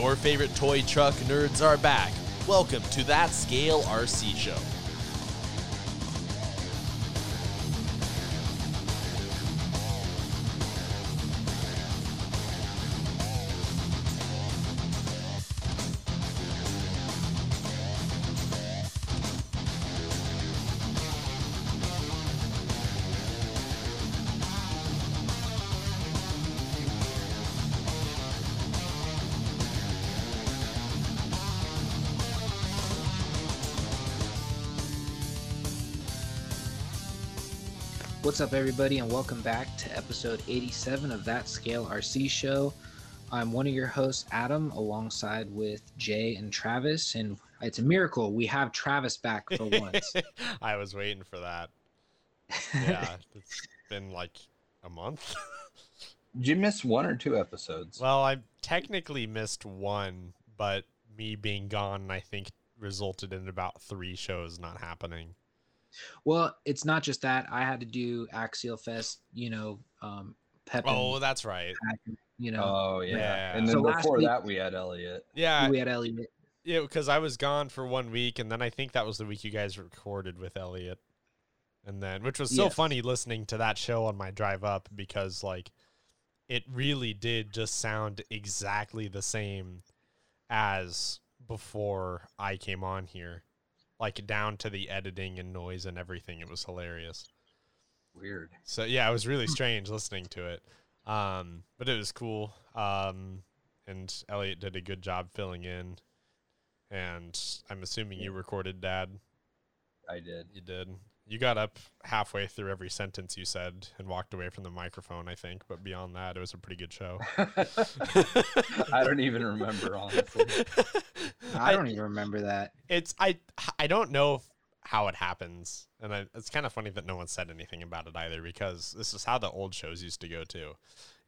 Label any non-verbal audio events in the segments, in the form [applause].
Your favorite toy truck nerds are back. Welcome to That Scale RC Show. What's up, everybody, and welcome back to episode 87 of That Scale RC Show. I'm one of your hosts, Adam, alongside with Jay and Travis, and it's a miracle we have Travis back for [laughs] once. I was waiting for that. Yeah, [laughs] it's been like a month. [laughs] Did you miss one or two episodes? well, I technically missed one, but me being gone, I think, resulted in about three shows not happening. Well, it's not just that. I had to do Axial Fest, you know, um, Pep, Oh, that's right. you know, oh yeah. Yeah. And then So before week- that we had Elliot. Yeah, we had Elliot. yeah, because I was gone for one week, and then I think that was the week you guys recorded with Elliot, and then which was so Yes. funny listening to that show on my drive up because like it really did just sound exactly the same as before I came on here, like down to the editing and noise and everything. It was hilarious. Weird. So yeah, it was really strange listening to it. Um, but it was cool. Um, and Elliot did a good job filling in. And I'm assuming you recorded Dad. I did. You did. You got up halfway through every sentence you said and walked away from the microphone, I think. But beyond that, it was a pretty good show. [laughs] I don't even remember honestly. [laughs] I don't even remember that. it's I I don't know if, how it happens, and I, it's kind of funny that no one said anything about it either because this is how the old shows used to go too,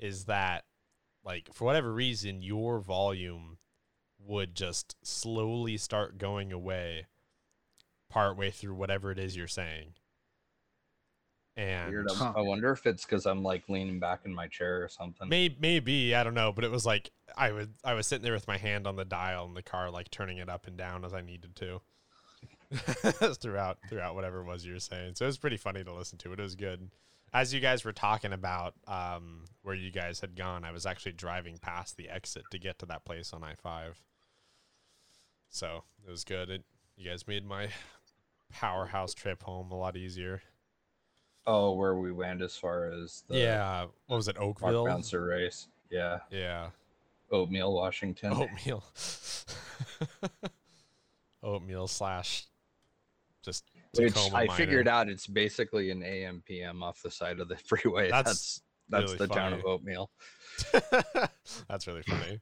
is that like for whatever reason your volume would just slowly start going away partway through whatever it is you're saying. And Weird. I, Huh. I wonder if it's because I'm like leaning back in my chair or something. Maybe, maybe I don't know, but it was like I would I was sitting there with my hand on the dial in the car, like turning it up and down as I needed to. [laughs] throughout throughout whatever it was you were saying, so it was pretty funny to listen to. It was good. As you guys were talking about um, where you guys had gone, I was actually driving past the exit to get to that place on I five. So it was good. It, you guys made my powerhouse trip home a lot easier. Oh, where we went as far as the yeah, what was it, Oakville? Bouncer race. Yeah. Yeah. Oatmeal, Washington. oatmeal [laughs] oatmeal slash just Which I Minor. figured out it's basically an AM PM off the side of the [laughs] freeway. That's That's that's, really the town of. Oatmeal. [laughs] that's really funny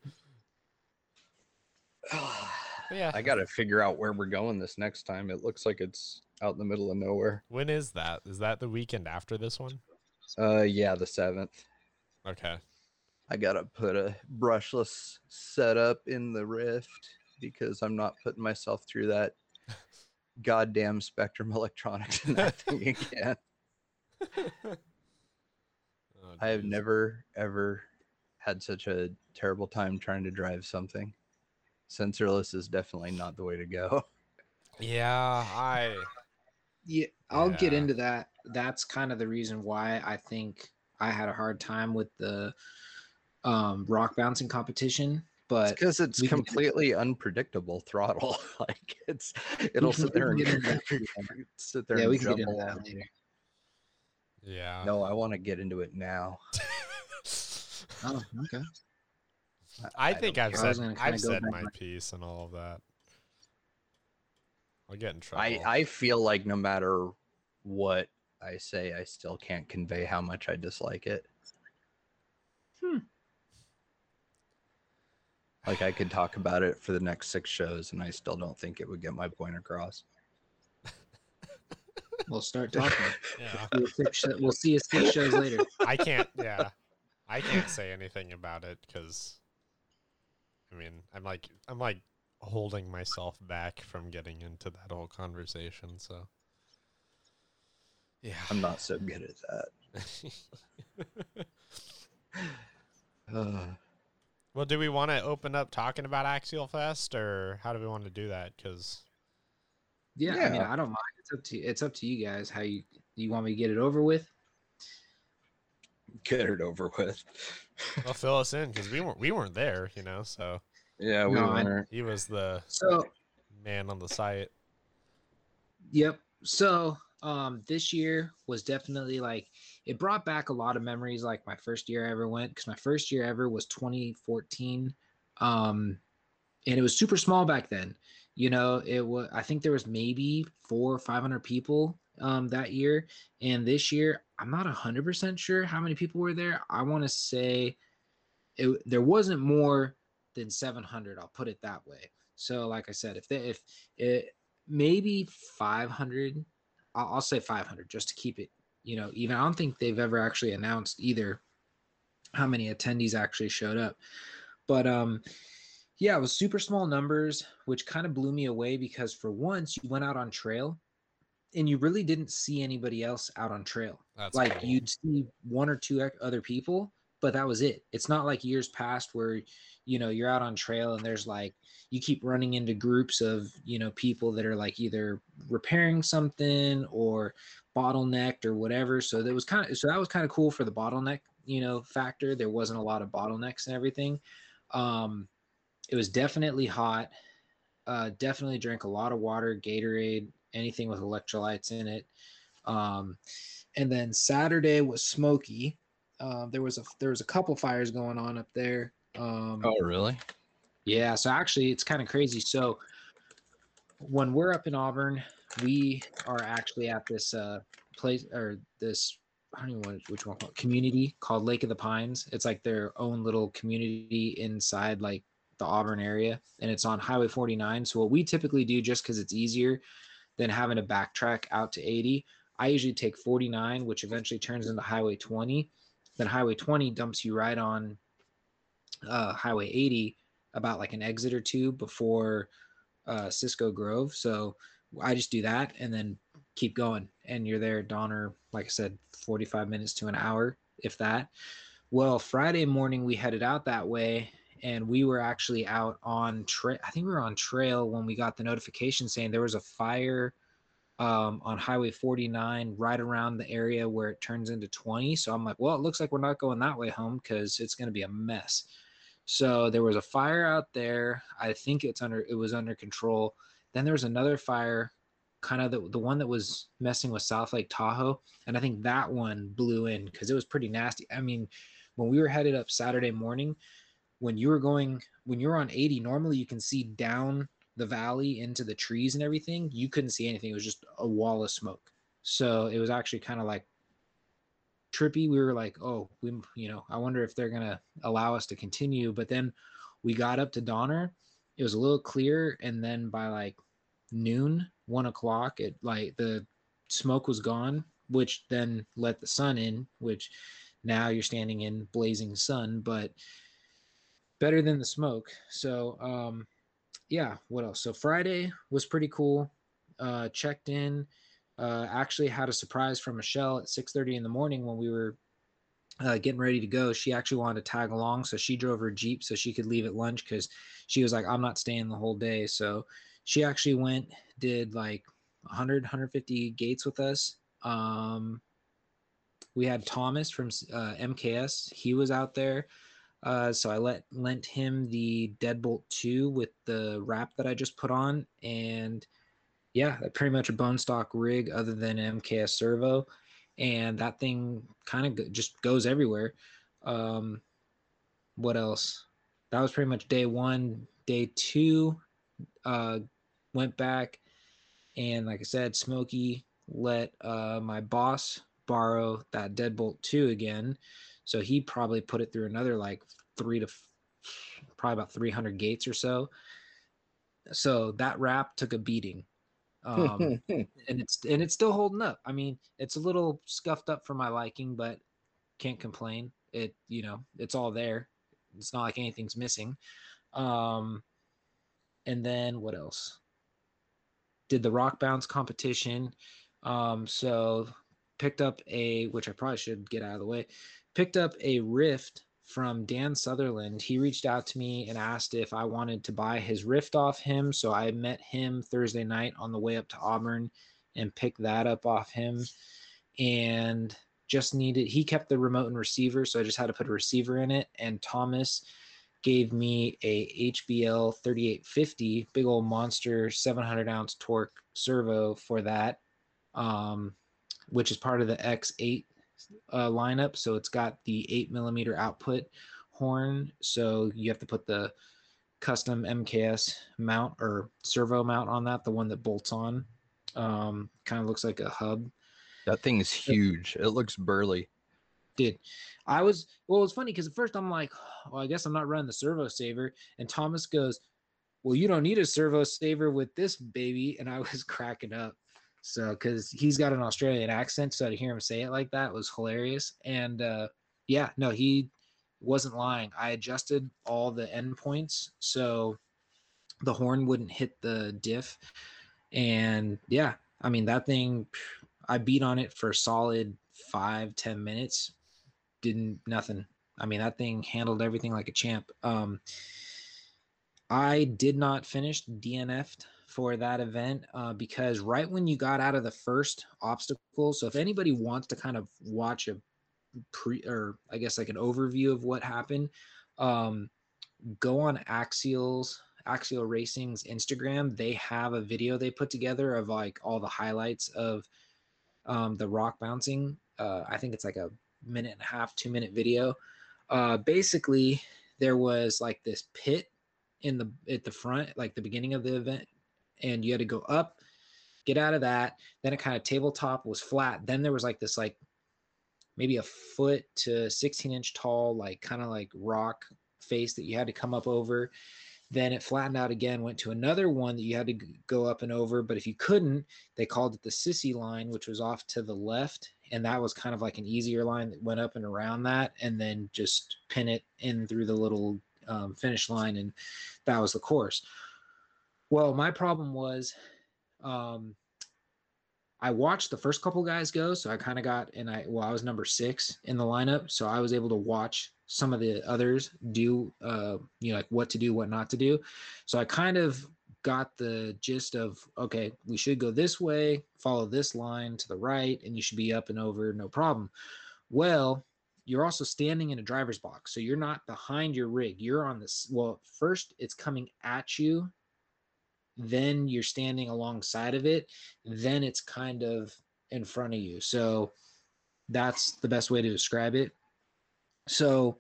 [sighs] yeah I gotta figure out where we're going this next time. It looks like it's out in the middle of nowhere. when is that is that the weekend after this one Uh yeah, the seventh. okay I gotta put a brushless setup in the rift because I'm not putting myself through that [laughs] goddamn Spektrum Electronics in that thing [laughs] again. Oh, I have never ever had such a terrible time trying to drive something. Sensorless is definitely not the way to go. [laughs] yeah i Yeah, I'll get into that. That's kind of the reason why I think I had a hard time with the um, rock bouncing competition. But because it's we can- completely unpredictable [laughs] throttle. [laughs] like it's it'll sit there and get into that sit there yeah, and we can get into that later. yeah No, I want to get into it now. Oh, okay. I I think i've care. Said i've said my like- piece and all of that i'll get in trouble I I feel like no matter what I say, I still can't convey how much I dislike it. Hmm. Like I could talk about it for the next six shows, and I still don't think it would get my point across. [laughs] We'll start [laughs] talking. yeah We'll, six we'll see you six shows later. I can't. Yeah, I can't say anything about it because, I mean, I'm like, I'm like holding myself back from getting into that whole conversation. So, yeah, I'm not so good at that. Uh, [laughs] [sighs] Well, do we want to open up talking about Axial Fest, or how do we want to do that? Because Yeah, I mean, I don't mind. It's up to it's up to you guys. How you you want me to get it over with? Get it over with. Well, fill us in because we weren't we weren't there, you know. So Yeah, we No, weren't. he was the So man on the site. Yep. So um this year was definitely like it brought back a lot of memories like my first year I ever went because my first year ever was 2014. Um and it was super small back then. You know, it was I think there was maybe four or five hundred people um that year. And this year, I'm not hundred percent sure how many people were there. I want to say it there wasn't more than 700 i'll put it that way so like i said if they if it maybe 500 I'll, I'll say 500 just to keep it you know even i don't think they've ever actually announced either how many attendees actually showed up but um yeah it was super small numbers which kind of blew me away because for once you went out on trail and you really didn't see anybody else out on trail. That's like cool. you'd see one or two other people but that was it. It's not like years past where you know you're out on trail and there's like you keep running into groups of you know people that are like either repairing something or bottlenecked or whatever. So that was kind of so that was kind of cool for the bottleneck you know factor. There wasn't a lot of bottlenecks and everything. Um it was definitely hot. Uh definitely drank a lot of water gatorade anything with electrolytes in it um and then saturday was smoky uh, there was a there was a couple fires going on up there um Oh, really? yeah, so actually it's kind of crazy. So when we're up in Auburn, we are actually at this uh place or this I don't even know which one community called Lake of the Pines. It's like their own little community inside like the Auburn area and it's on Highway 49. So what we typically do just cuz it's easier than having to backtrack out to 80, I usually take 49 which eventually turns into Highway 20. Then Highway 20 dumps you right on uh, Highway 80 about like an exit or two before uh, Cisco Grove. So I just do that and then keep going. And you're there, Donner, like I said, 45 minutes to an hour, if that. Well, Friday morning, we headed out that way and we were actually out on trail. I think we were on trail when we got the notification saying there was a fire um, on Highway 49 right around the area where it turns into 20. So I'm like, well, it looks like we're not going that way home because it's going to be a mess. So there was a fire out there. I think it's under it was under control. Then there was another fire, kind of the, the one that was messing with South Lake Tahoe. And I think that one blew in because it was pretty nasty. I mean, when we were headed up Saturday morning, when you were going when you're on 80, normally you can see down the valley into the trees and everything. You couldn't see anything. It was just a wall of smoke. So it was actually kind of like trippy. We were like, oh, we, you know, I wonder if they're gonna allow us to continue. But then we got up to Donner. It was a little clear, and then by like noon, one o'clock, it like the smoke was gone, which then let the sun in. Which now you're standing in blazing sun, but better than the smoke. So, um, yeah. What else? So Friday was pretty cool. Uh, checked in uh, actually had a surprise from Michelle at 6:30 in the morning when we were uh, getting ready to go. She actually wanted to tag along, so she drove her jeep so she could leave at lunch because she was like, "I'm not staying the whole day." So she actually went, did like 100, 150 gates with us. Um, we had Thomas from uh, MKS. He was out there. Uh, so I let lent him the Deadbolt 2 with the wrap that I just put on, and yeah, pretty much a bone stock rig other than MKS servo, and that thing kind of go- just goes everywhere. Um, what else? That was pretty much day one. Day two, uh, went back, and like I said, Smokey let uh, my boss borrow that Deadbolt two again, so he probably put it through another like three to probably about 300 gates or so. So that wrap took a beating um, [laughs] and it's and it's still holding up. I mean, it's a little scuffed up for my liking, but can't complain. It you know it's all there. It's not like anything's missing. Um, and then what else? Did the rock bounce competition. Um, so picked up a which I probably should get out of the way. Picked up a Rift from Dan Sutherland. He reached out to me and asked if I wanted to buy his Rift off him. So I met him Thursday night on the way up to Auburn and picked that up off him. And just needed, he kept the remote and receiver. So I just had to put a receiver in it. And Thomas gave me a HBL 3850, big old monster, 700 ounce torque servo for that, um, which is part of the X8 uh, lineup. So it's got the eight millimeter output horn. So you have to put the custom MKS mount or servo mount on that, the one that bolts on. Um, kind of looks like a hub. That thing is huge. It looks burly. Dude, I was well, it's funny because at first I'm like, well, I guess I'm not running the servo saver. And Thomas goes, Well, you don't need a servo saver with this baby. And I was [laughs] cracking up. So, because he's got an Australian accent, so to hear him say it like that was hilarious. And uh, yeah, no, he wasn't lying. I adjusted all the endpoints so the horn wouldn't hit the diff. And yeah, I mean, that thing, I beat on it for solid five, ten minutes. Didn't nothing. I mean, that thing handled everything like a champ. Um, I did not finish DNF'd for that event uh, because right when you got out of the first obstacle, so if anybody wants to kind of watch a pre or I guess like an overview of what happened, um, go on Axial's Axial Racing's Instagram. They have a video they put together of like all the highlights of um, the rock bouncing. Uh, I think it's like a minute and a half, two minute video. Uh, basically, there was like this pit in the at the front, like the beginning of the event, and you had to go up, get out of that. Then it kind of tabletop was flat. Then there was like this like maybe a foot to 16 inch tall, like kind of like rock face that you had to come up over. Then it flattened out again, went to another one that you had to go up and over. But if you couldn't, they called it the sissy line, which was off to the left. And that was kind of like an easier line that went up and around that, and then just pin it in through the little um, finish line. And that was the course. Well, my problem was um, I watched the first couple guys go, so I kind of got and I well I was number six in the lineup, so I was able to watch some of the others do uh, you know like what to do, what not to do. So I kind of got the gist of okay, we should go this way, follow this line to the right, and you should be up and over, no problem. Well, you're also standing in a driver's box, so you're not behind your rig. You're on this. Well, first it's coming at you then you're standing alongside of it, then it's kind of in front of you. So that's the best way to describe it. So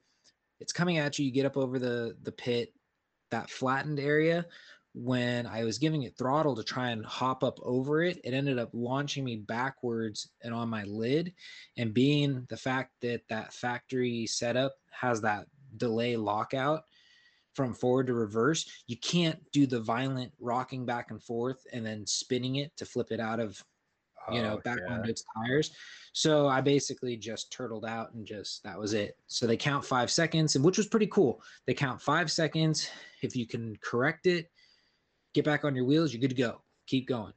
it's coming at you, you get up over the the pit, that flattened area. When I was giving it throttle to try and hop up over it, it ended up launching me backwards and on my lid. And being the fact that that factory setup has that delay lockout, from forward to reverse, you can't do the violent rocking back and forth and then spinning it to flip it out of, you know, oh, back yeah. onto its tires. So I basically just turtled out and just that was it. So they count five seconds, and which was pretty cool. They count five seconds. If you can correct it, get back on your wheels, you're good to go. Keep going.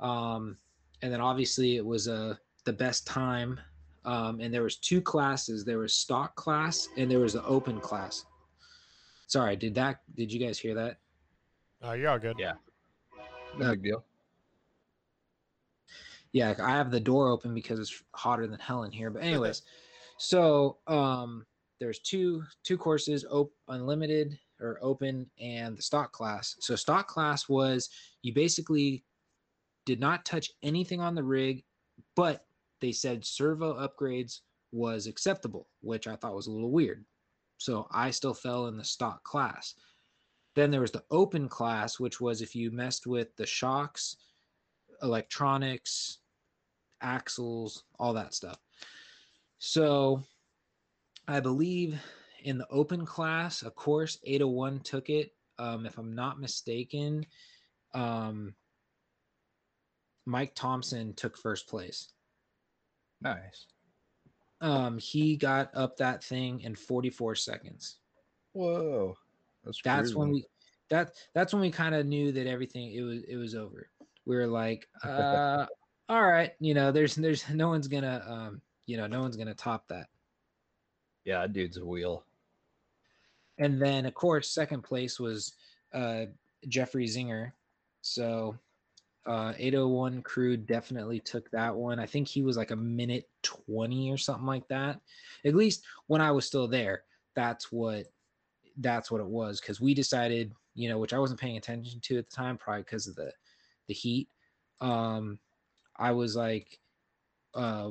Um, and then obviously it was a uh, the best time. Um, and there was two classes. There was stock class and there was the open class. Sorry, did that? Did you guys hear that? Uh, you're all good. Yeah. No big deal. Yeah, I have the door open because it's hotter than hell in here. But anyways, [laughs] so um, there's two two courses: op- unlimited or open, and the stock class. So stock class was you basically did not touch anything on the rig, but they said servo upgrades was acceptable, which I thought was a little weird so I still fell in the stock class. Then there was the open class, which was if you messed with the shocks, electronics, axles, all that stuff. So I believe in the open class, of course, 801 took it. Um, if I'm not mistaken, um, Mike Thompson took first place. Nice um, he got up that thing in 44 seconds. Whoa, that's that's when we that that's when we kind of knew that everything it was it was over. We were like, [laughs] uh, all right, you know, there's there's [laughs] no one's gonna um, you know, no one's gonna top that. Yeah, dude's a wheel. and then of course second place was uh, Jeffrey Zinger. So uh, 801 crew definitely took that one. I think he was like a minute 20 or something like that. At least when I was still there, that's what that's what it was because we decided, you know, which I wasn't paying attention to at the time, probably because of the the heat. Um, I was like, uh,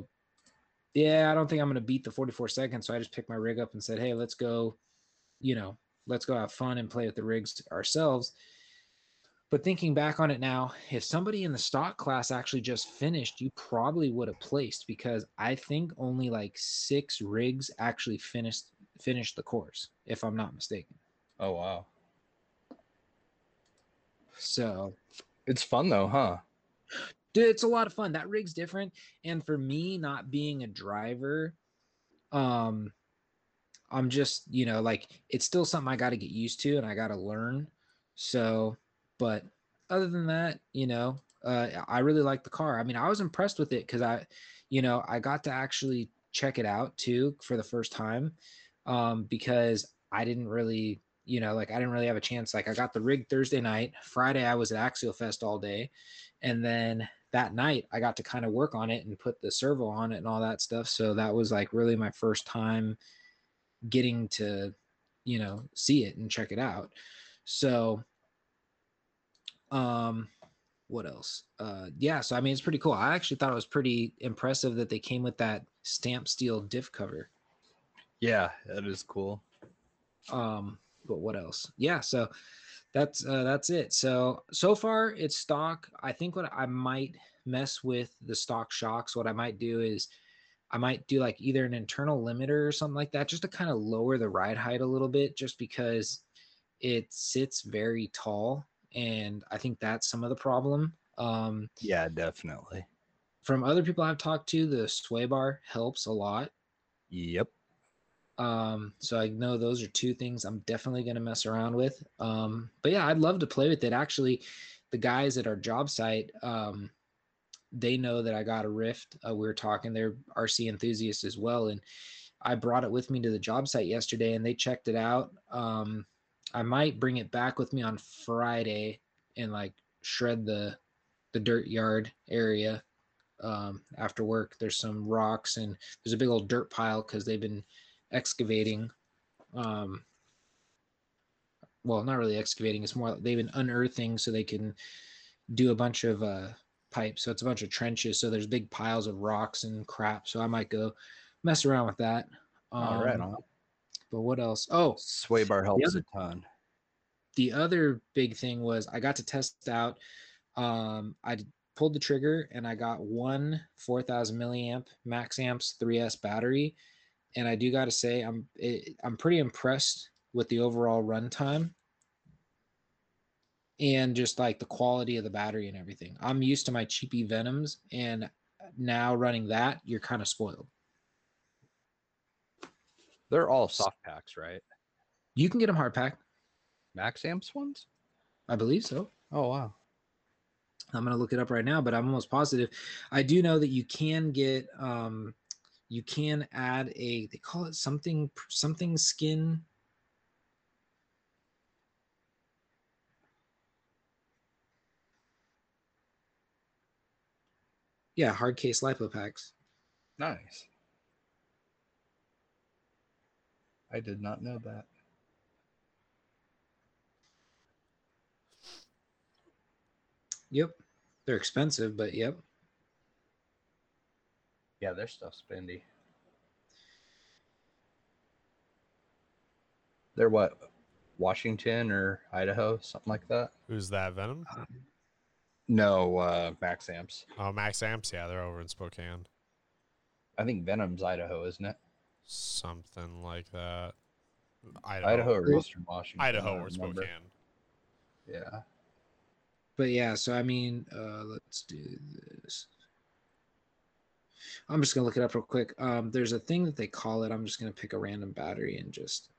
yeah, I don't think I'm gonna beat the 44 seconds. So I just picked my rig up and said, hey, let's go, you know, let's go have fun and play with the rigs ourselves. But thinking back on it now, if somebody in the stock class actually just finished, you probably would have placed because I think only like six rigs actually finished finished the course, if I'm not mistaken. Oh wow. So It's fun though, huh? dude, it's a lot of fun. That rig's different. And for me, not being a driver, um, I'm just, you know, like it's still something I got to get used to and I got to learn. So, but other than that, you know, uh, I really like the car. I mean, I was impressed with it because I, you know, I got to actually check it out too for the first time um, because I didn't really, you know, like I didn't really have a chance. Like I got the rig Thursday night. Friday, I was at Axial Fest all day. And then that night, I got to kind of work on it and put the servo on it and all that stuff. So that was like really my first time getting to, you know, see it and check it out. So, um, what else? Uh, yeah, so I mean, it's pretty cool. I actually thought it was pretty impressive that they came with that stamp steel diff cover. Yeah, that is cool. Um, but what else? Yeah, so that's uh, that's it. So so far it's stock. I think what I might mess with the stock shocks. What I might do is I might do like either an internal limiter or something like that, just to kind of lower the ride height a little bit, just because it sits very tall, and I think that's some of the problem. Um, Yeah, definitely. from other people I've talked to, the sway bar helps a lot. Yep. Um, so I know those are two things I'm definitely going to mess around with. Um, but yeah, I'd love to play with it. Actually, the guys at our job site, um, they know that I got a Rift. Uh, we were talking, they're RC enthusiasts as well, and I brought it with me to the job site yesterday, and they checked it out. Um, I might bring it back with me on Friday and like shred the the dirt yard area um, after work. There's some rocks and there's a big old dirt pile because they've been excavating um well not really excavating it's more they've been unearthing so they can do a bunch of uh pipes so it's a bunch of trenches so there's big piles of rocks and crap so i might go mess around with that um, All right. on. But what else oh Sway bar helps other- a ton. the other big thing was I got to test out. Um, I pulled the trigger and I got one 4,000 milliamp max amps 3S battery, and I do got to say I'm it, I'm pretty impressed with the overall runtime and just like the quality of the battery and everything. I'm used to my cheapy Venoms, and now running that, you're kind of spoiled. They're all soft packs, right? You can get them hard pack, Max amps ones? I believe so. Oh wow. I'm gonna look it up right now, but I'm almost positive. I do know that you can get um you can add a they call it something something skin. Yeah, hard case lipo packs. Nice. I did not know that. Yep. They're expensive, but yep. Yeah, their stuff's spendy. They're what? Washington or Idaho, something like that? Who's that? Venom? No, uh Max Amps. Oh, Max Amps. Yeah, they're over in Spokane. I think Venom's Idaho, isn't it? Something like that. Idaho, Idaho or Eastern Washington. Idaho don't or. Spokane. Yeah. But yeah, so I mean, uh let's do this. I'm just gonna look it up real quick. Um, there's a thing that they call it. I'm just gonna pick a random battery and just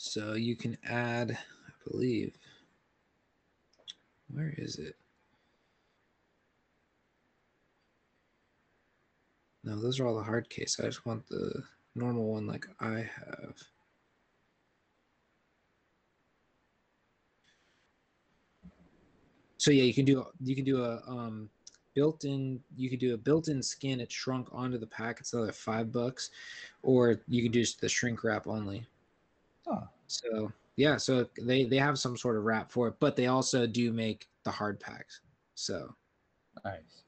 so you can add, I believe. Where is it? No, those are all the hard case. I just want the normal one like I have. So yeah, you can do you can do a um built-in you could do a built-in skin it's shrunk onto the pack it's another five bucks or you could do just the shrink wrap only Oh. so yeah so they they have some sort of wrap for it but they also do make the hard packs so Nice.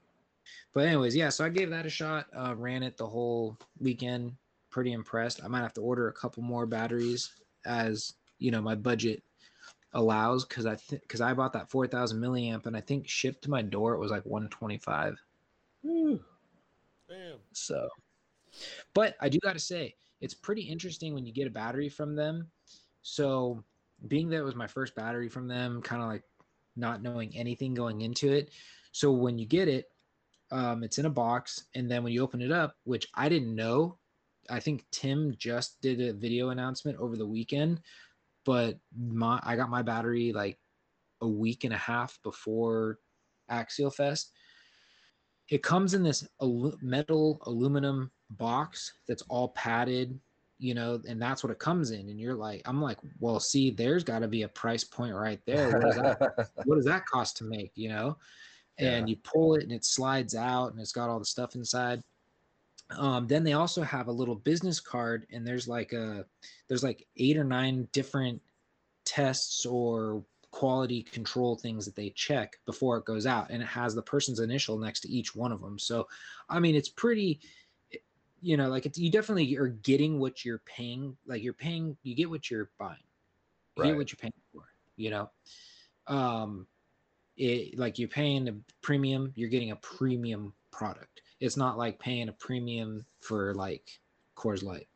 but anyways yeah so i gave that a shot uh ran it the whole weekend pretty impressed i might have to order a couple more batteries as you know my budget allows because i think because i bought that 4000 milliamp and i think shipped to my door it was like 125 Woo. Damn. So, but I do got to say, it's pretty interesting when you get a battery from them. So, being that it was my first battery from them, kind of like not knowing anything going into it. So, when you get it, um, it's in a box. And then when you open it up, which I didn't know, I think Tim just did a video announcement over the weekend, but my I got my battery like a week and a half before Axial Fest it comes in this metal aluminum box that's all padded you know and that's what it comes in. And you're like i'm like well see there's got to be a price point right there. What does that [laughs] what does that cost to make you know? And you pull it and it slides out and it's got all the stuff inside. Um, then they also have a little business card and there's like a there's like eight or nine different tests or quality control things that they check before it goes out. And it has the person's initial next to each one of them. So i mean it's pretty you know like it's you definitely are getting what you're paying like you're paying you get what you're buying. You Right. get what you're paying for you know? Um it like you're paying a premium you're getting a premium product. It's not like paying a premium for like Coors Light.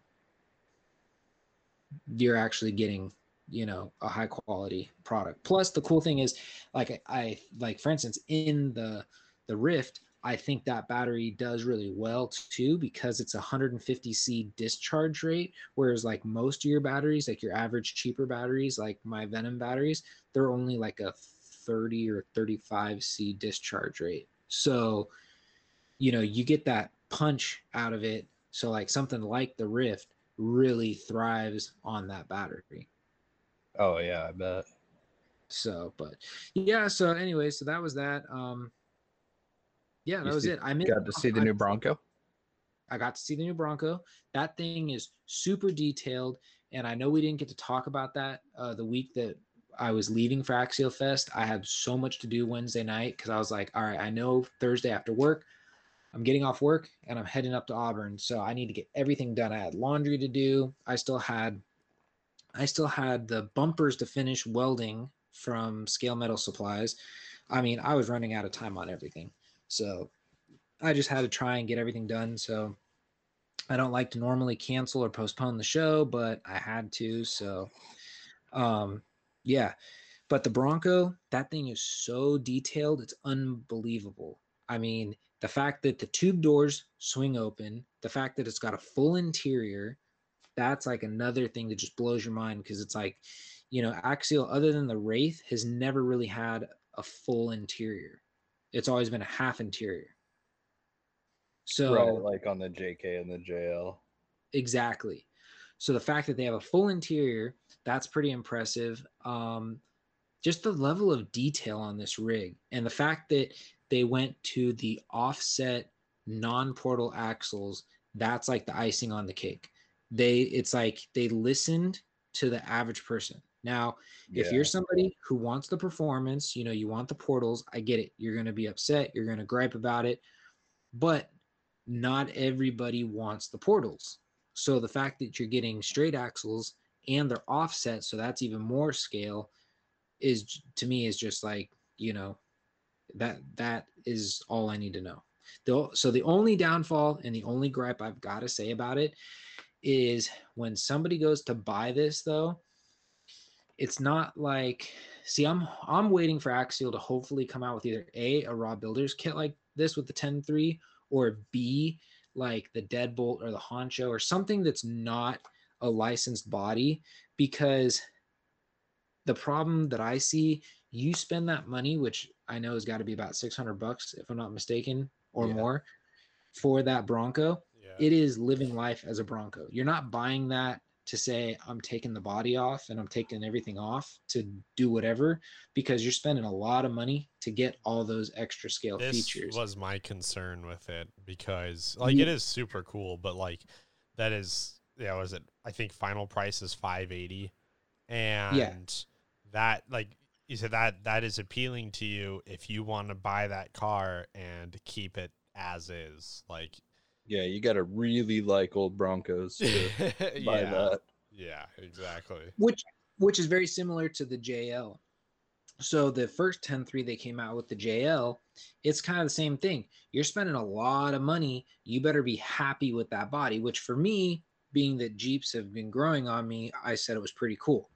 You're actually getting you know a high quality product. Plus the cool thing is like I, I like for instance in the the rift i think that battery does really well too because it's a 150c discharge rate whereas like most of your batteries like your average cheaper batteries like my venom batteries they're only like a 30 or 35c discharge rate. So you know you get that punch out of it. So like something like the rift really thrives on that battery. Oh yeah, I bet. so but yeah so anyway so that was that. Um yeah that You was see- it i Got to see the new Bronco. I got to see the new Bronco. That thing is super detailed, and I know we didn't get to talk about that uh, the week that I was leaving for Axial Fest. I had so much to do Wednesday night because I was like, all right, I know Thursday after work, I'm getting off work and I'm heading up to Auburn, so I need to get everything done. I had laundry to do. I still had, I still had the bumpers to finish welding from Scale Metal Supplies. I mean, I was running out of time on everything, so I just had to try and get everything done. So I don't like to normally cancel or postpone the show, but I had to. So, um, yeah. But the Bronco, that thing is so detailed, it's unbelievable. I mean, the fact that the tube doors swing open, the fact that it's got a full interior, that's like another thing that just blows your mind because it's like, you know, Axial, other than the Wraith, has never really had a full interior. It's always been a half interior. So right, like on the JK and the JL. Exactly. So the fact that they have a full interior, that's pretty impressive. Um, just the level of detail on this rig and the fact that they went to the offset non-portal axles, that's like the icing on the cake. They it's like they listened to the average person. Now, if you're somebody who wants the performance, you know, you want the portals, I get it. You're going to be upset, you're going to gripe about it. But not everybody wants the portals. So the fact that you're getting straight axles and they're offset, so that's even more scale, is to me is just like you know that that is all I need to know. The, so the only downfall and the only gripe I've got to say about it is when somebody goes to buy this though, it's not like see I'm I'm waiting for Axial to hopefully come out with either a a raw builders kit like this with the 10.3 or B, like the deadbolt or the honcho or something that's not a licensed body because the problem that I see, you spend that money, which I know has got to be about 600 bucks, if I'm not mistaken, or Yeah. more, for that Bronco. Yeah. It is living life as a Bronco. You're not buying that to say, I'm taking the body off and I'm taking everything off to do whatever, because you're spending a lot of money to get all those extra scale this features. was my concern with it because like Ye- it mm. is super cool, but like that is yeah, was it? I think final price is five eighty, and yeah. that like you said that that is appealing to you if you want to buy that car and keep it as is. Like Yeah, you got to really like old Broncos to [laughs] buy yeah, that. yeah, exactly. which which is very similar to the JL. So the first 10-3 they came out with the JL, it's kind of the same thing. You're spending a lot of money. You better be happy with that body, which for me, being that Jeeps have been growing on me, I said it was pretty cool.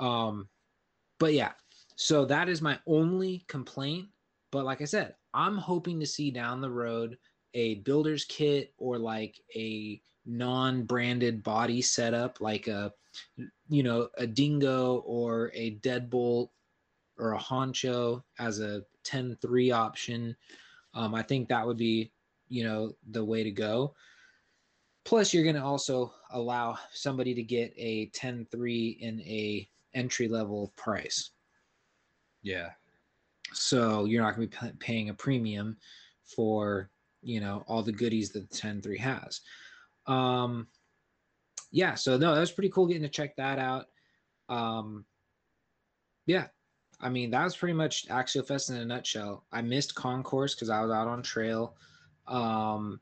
Um, but yeah, so that is my only complaint. But like I said, I'm hoping to see down the road a builder's kit or like a non-branded body setup, like a you know a dingo or a deadbolt or a honcho as a 10-3 option. Um, I think that would be you know the way to go. Plus, you're going to also allow somebody to get a 10-3 in a entry level price. Yeah. So you're not going to be pa- paying a premium for you know all the goodies that the 10-3 has. Um, yeah, so no, that was pretty cool getting to check that out. Um, yeah, I mean that was pretty much Axial Fest in a nutshell. I missed Concours because I was out on trail, um,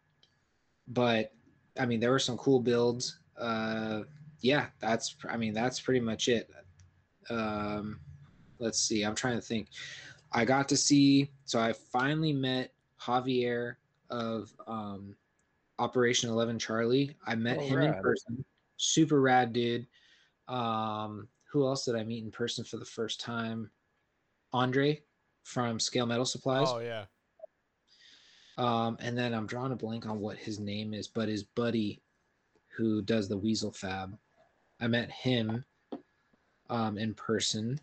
but I mean there were some cool builds. Uh, yeah, that's I mean that's pretty much it. Um, let's see, I'm trying to think. I got to see, so I finally met Javier of um, Operation Eleven Charlie. I met Oh, him in person. Super rad dude. Um, who else did I meet in person for the first time? Andre from Scale Metal Supplies. Oh yeah. Um, and then I'm drawing a blank on what his name is, but his buddy who does the Weasel Fab. I met him um, in person.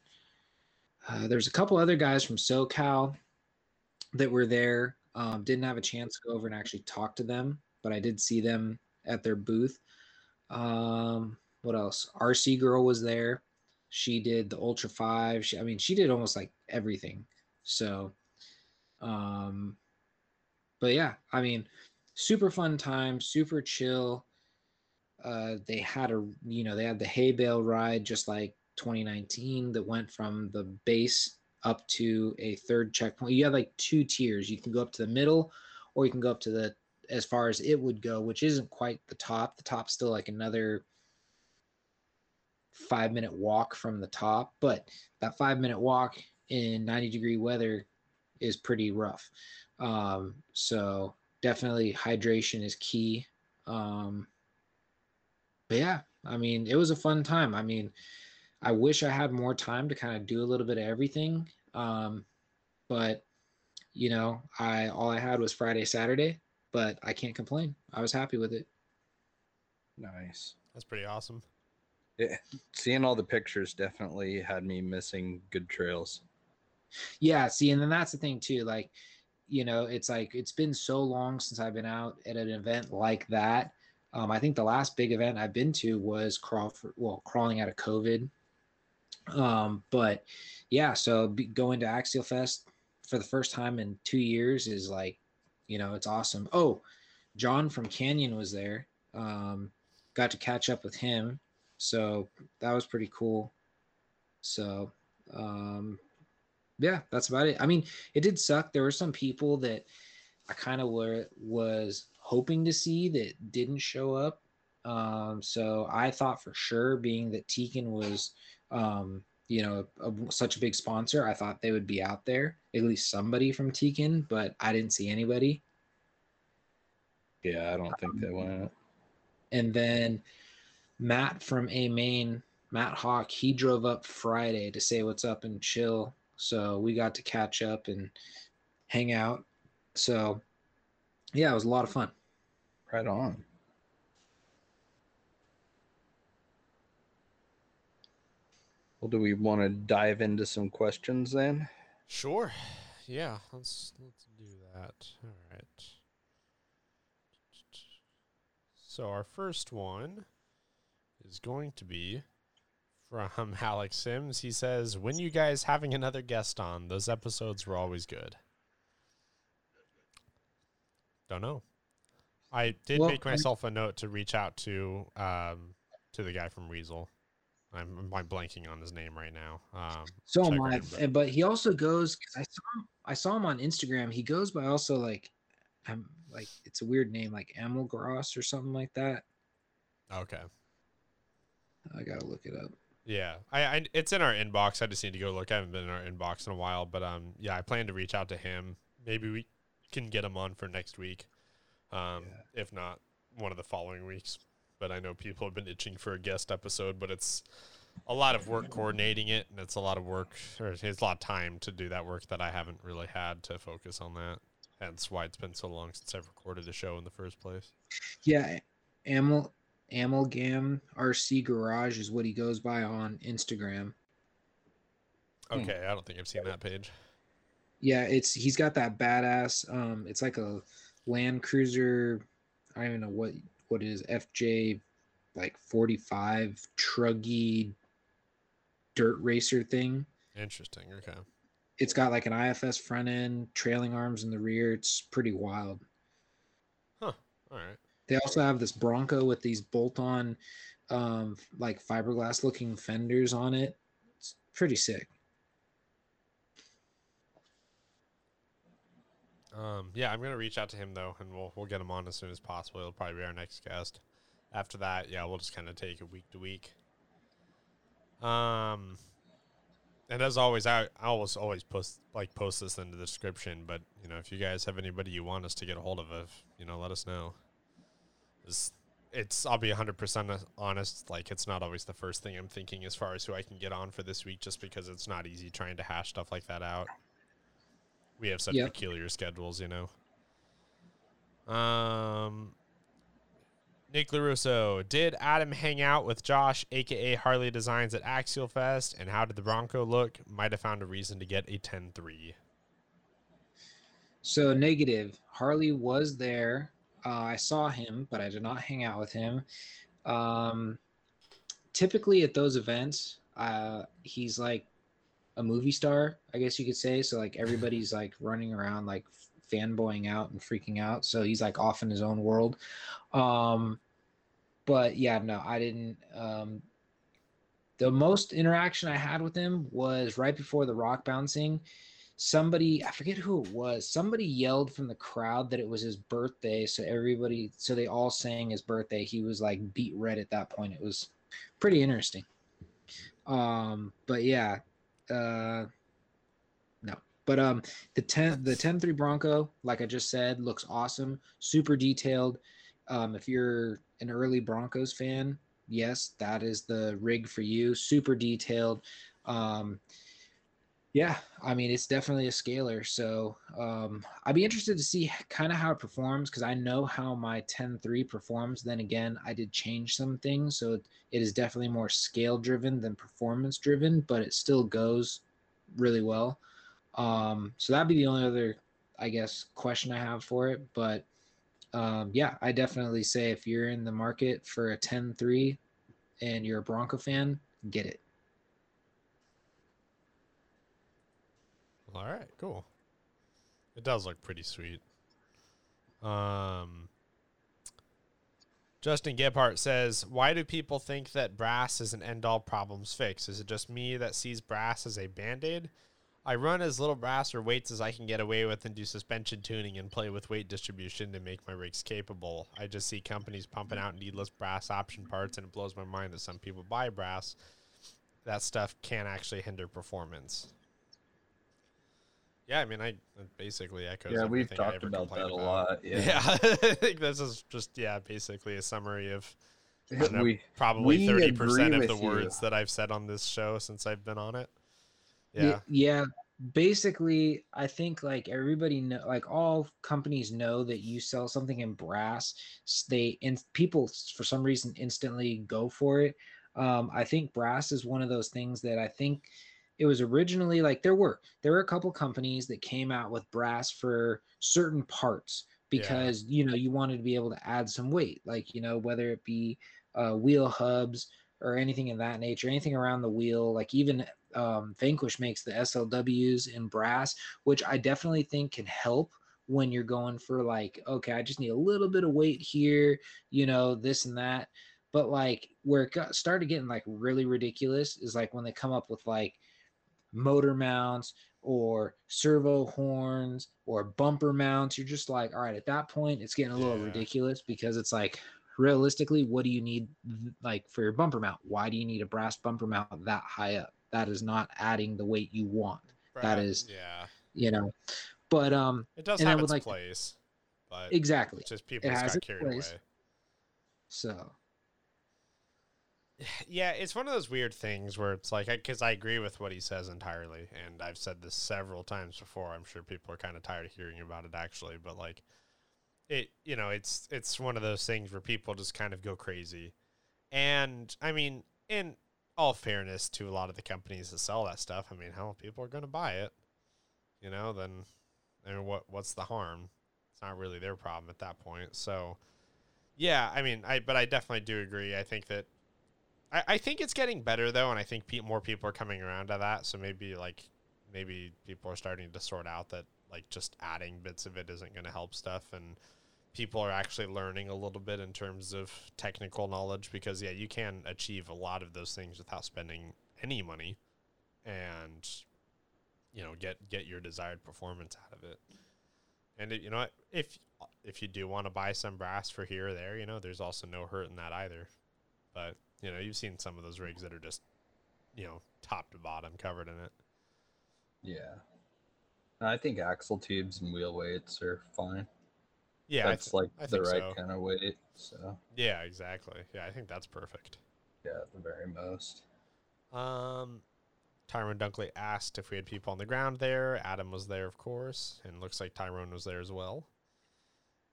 Uh, there's a couple other guys from SoCal that were there. Um, didn't have a chance to go over and actually talk to them, but I did see them at their booth. Um, what else? RC Girl was there. She did the Ultra Five. She, I mean, she did almost like everything. So, um, but yeah, I mean, super fun time, super chill. Uh, they had a, you know, they had the hay bale ride just like 2019 that went from the base up to a third checkpoint. You have like two tiers. You can go up to the middle, or you can go up to the as far as it would go, which isn't quite the top. The top's still like another five minute walk from the top, but that five minute walk in 90 degree weather is pretty rough. Um, so definitely hydration is key. Um, but yeah, I mean, it was a fun time. I mean, I wish I had more time to kind of do a little bit of everything. Um, but you know, I all I had was Friday, Saturday, but I can't complain. I was happy with it. Nice. That's pretty awesome. Yeah. Seeing all the pictures definitely had me missing good trails. Yeah, see, and then that's the thing too. Like, you know, it's like it's been so long since I've been out at an event like that. Um, I think the last big event I've been to was Crawford, well, crawling out of COVID. Um, but yeah, so be, going to Axial Fest for the first time in two years is like, you know, it's awesome. Oh, John from Canyon was there. Um, got to catch up with him, so that was pretty cool. So, um, yeah, that's about it. I mean, it did suck. There were some people that I kind of were was hoping to see that didn't show up. Um, so I thought for sure, being that Tekin was, um, you know, a, such a big sponsor, I thought they would be out there, at least somebody from Tekin, but I didn't see anybody. Yeah, I don't think they went. And then Matt from A Main, Matt Hawk, he drove up Friday to say what's up and chill. So we got to catch up and hang out. So yeah, it was a lot of fun. Right on. Well, do we want to dive into some questions then? Sure. Yeah, let's let's do that. All right. So our first one is going to be from [laughs] Alex Sims. He says, "When you guys having another guest on? Those episodes were always good." Don't know. I did Well, make myself a note to reach out to um to the guy from Weasel. I'm, I'm blanking on his name right now. Um, So am I. but- But he also goes. 'cause I saw him. I saw him on Instagram. He goes by also like, I'm like it's a weird name like Amelgross or something like that. okay. I gotta look it up. Yeah, I, I it's in our inbox. I just need to go look. I haven't been in our inbox in a while, but um, yeah, I plan to reach out to him. Maybe we can get him on for next week. Um, if not, one of the following weeks. But I know people have been itching for a guest episode, but it's a lot of work coordinating it, and it's a lot of work, or it's a lot of time to do that work that I haven't really had to focus on that. Hence why it's been so long since I've recorded a show in the first place. Yeah, Amel Amalgam RC Garage is what he goes by on Instagram. Hmm. Okay, I don't think I've seen that page. Yeah, it's he's got that badass. Um, it's like a Land Cruiser. I don't even know what what is. FJ like forty five truggy dirt racer thing. Interesting. Okay. It's got like an IFS front end, trailing arms in the rear. It's pretty wild. Huh. All right. They also have this Bronco with these bolt-on, um, like fiberglass looking fenders on it. It's pretty sick. Um, yeah, I'm gonna reach out to him though, and we'll we'll get him on as soon as possible. He'll probably be our next guest. After that, yeah, we'll just kind of take it week to week. Um, and as always, I I always always post like post this in the description. But you know, if you guys have anybody you want us to get a hold of, if, you know, let us know. It's, it's I'll be 100 percent honest. Like it's not always the first thing I'm thinking as far as who I can get on for this week, just because it's not easy trying to hash stuff like that out. We have such Yep. peculiar schedules, you know. Um, Nick LaRusso, did Adam hang out with Josh, aka Harley Designs, at Axial Fest? And how did the Bronco look? Might have found a reason to get a 10 3. So negative. Harley was there. Uh, I saw him, but I did not hang out with him. Um, typically at those events, uh, he's like a movie star, I guess you could say. So like everybody's like running around like fanboying out and freaking out. So he's like off in his own world. Um, but yeah, no, I didn't. Um, the most interaction I had with him was right before the rock bouncing somebody i forget who it was somebody yelled from the crowd that it was his birthday so everybody so they all sang his birthday he was like beat red at that point it was pretty interesting um but yeah uh no. But um the 10 the 10 3 bronco like i just said looks awesome. Super detailed. Um if you're an early broncos fan yes that is the rig for you. Super detailed. Um yeah, I mean it's definitely a scaler. So um, I'd be interested to see kind of how it performs because I know how my 10-3 performs. Then again, I did change some things, so it, it is definitely more scale driven than performance driven, but it still goes really well. Um, so that'd be the only other, I guess, question I have for it. But um, yeah, I definitely say if you're in the market for a 10-3 and you're a Bronco fan, get it. All right, cool. It does look pretty sweet. Um, Justin Gebhardt says, "Why do people think that brass is an end-all problems fix? Is it just me that sees brass as a band-aid? I run as little brass or weights as I can get away with and do suspension tuning and play with weight distribution to make my rigs capable. I just see companies pumping out needless brass option parts, and it blows my mind that some people buy brass. That stuff can actually hinder performance." Yeah, I mean, I basically echoes. Yeah, we've talked about that a about. lot. Yeah. Yeah, [laughs] I think this is just yeah, basically a summary of [laughs] know, we probably thirty percent of the you. words that I've said on this show since I've been on it. Yeah, yeah basically i think like everybody know like all companies know that you sell something in brass they and people for some reason instantly go for it Um, I think brass is one of those things that I think it was originally like there were there were a couple companies that came out with brass for certain parts because yeah. you know you wanted to be able to add some weight, like you know whether it be uh, wheel hubs or anything in that nature, anything around the wheel, like even um, Vanquish makes the SLWs in brass, which I definitely think can help when you're going for like, okay, I just need a little bit of weight here, you know, this and that. But like where it got, started getting like really ridiculous is like when they come up with like motor mounts or servo horns or bumper mounts. You're just like, all right, at that point, it's getting a little yeah. ridiculous because it's like, realistically, what do you need like for your bumper mount? Why do you need a brass bumper mount that high up? That is not adding the weight you want. Brass, that is, yeah, you know. But um, it does have its like, place. But exactly, just people it got carried place. away. So yeah, it's one of those weird things where it's like, because I, I, agree with what he says entirely, and I've said this several times before. I'm sure people are kind of tired of hearing about it, actually, but like, it, you know, it's it's one of those things where people just kind of go crazy, and I mean, in all fairness to a lot of the companies that sell that stuff, I mean, how people are going to buy it, you know? Then, I mean, what what's the harm? It's not really their problem at that point. So, yeah, I mean, I but I definitely do agree. I think that I, I think it's getting better though, and I think pe- more people are coming around to that. So maybe like maybe people are starting to sort out that like just adding bits of it isn't going to help stuff, and people are actually learning a little bit in terms of technical knowledge because yeah, you can achieve a lot of those things without spending any money, and you know get get your desired performance out of it. And it, you know if if you do want to buy some brass for here or there, you know, there's also no hurt in that either. But you know, you've seen some of those rigs that are just, you know, top to bottom covered in it. Yeah. I think axle tubes and wheel weights are fine. Yeah, that's th- like the right so. kind of weight. So yeah, exactly. Yeah, I think that's perfect. Yeah, at the very most. Um, Tyrone Dunkley asked if we had people on the ground there. Adam was there, of course, and looks like Tyrone was there as well.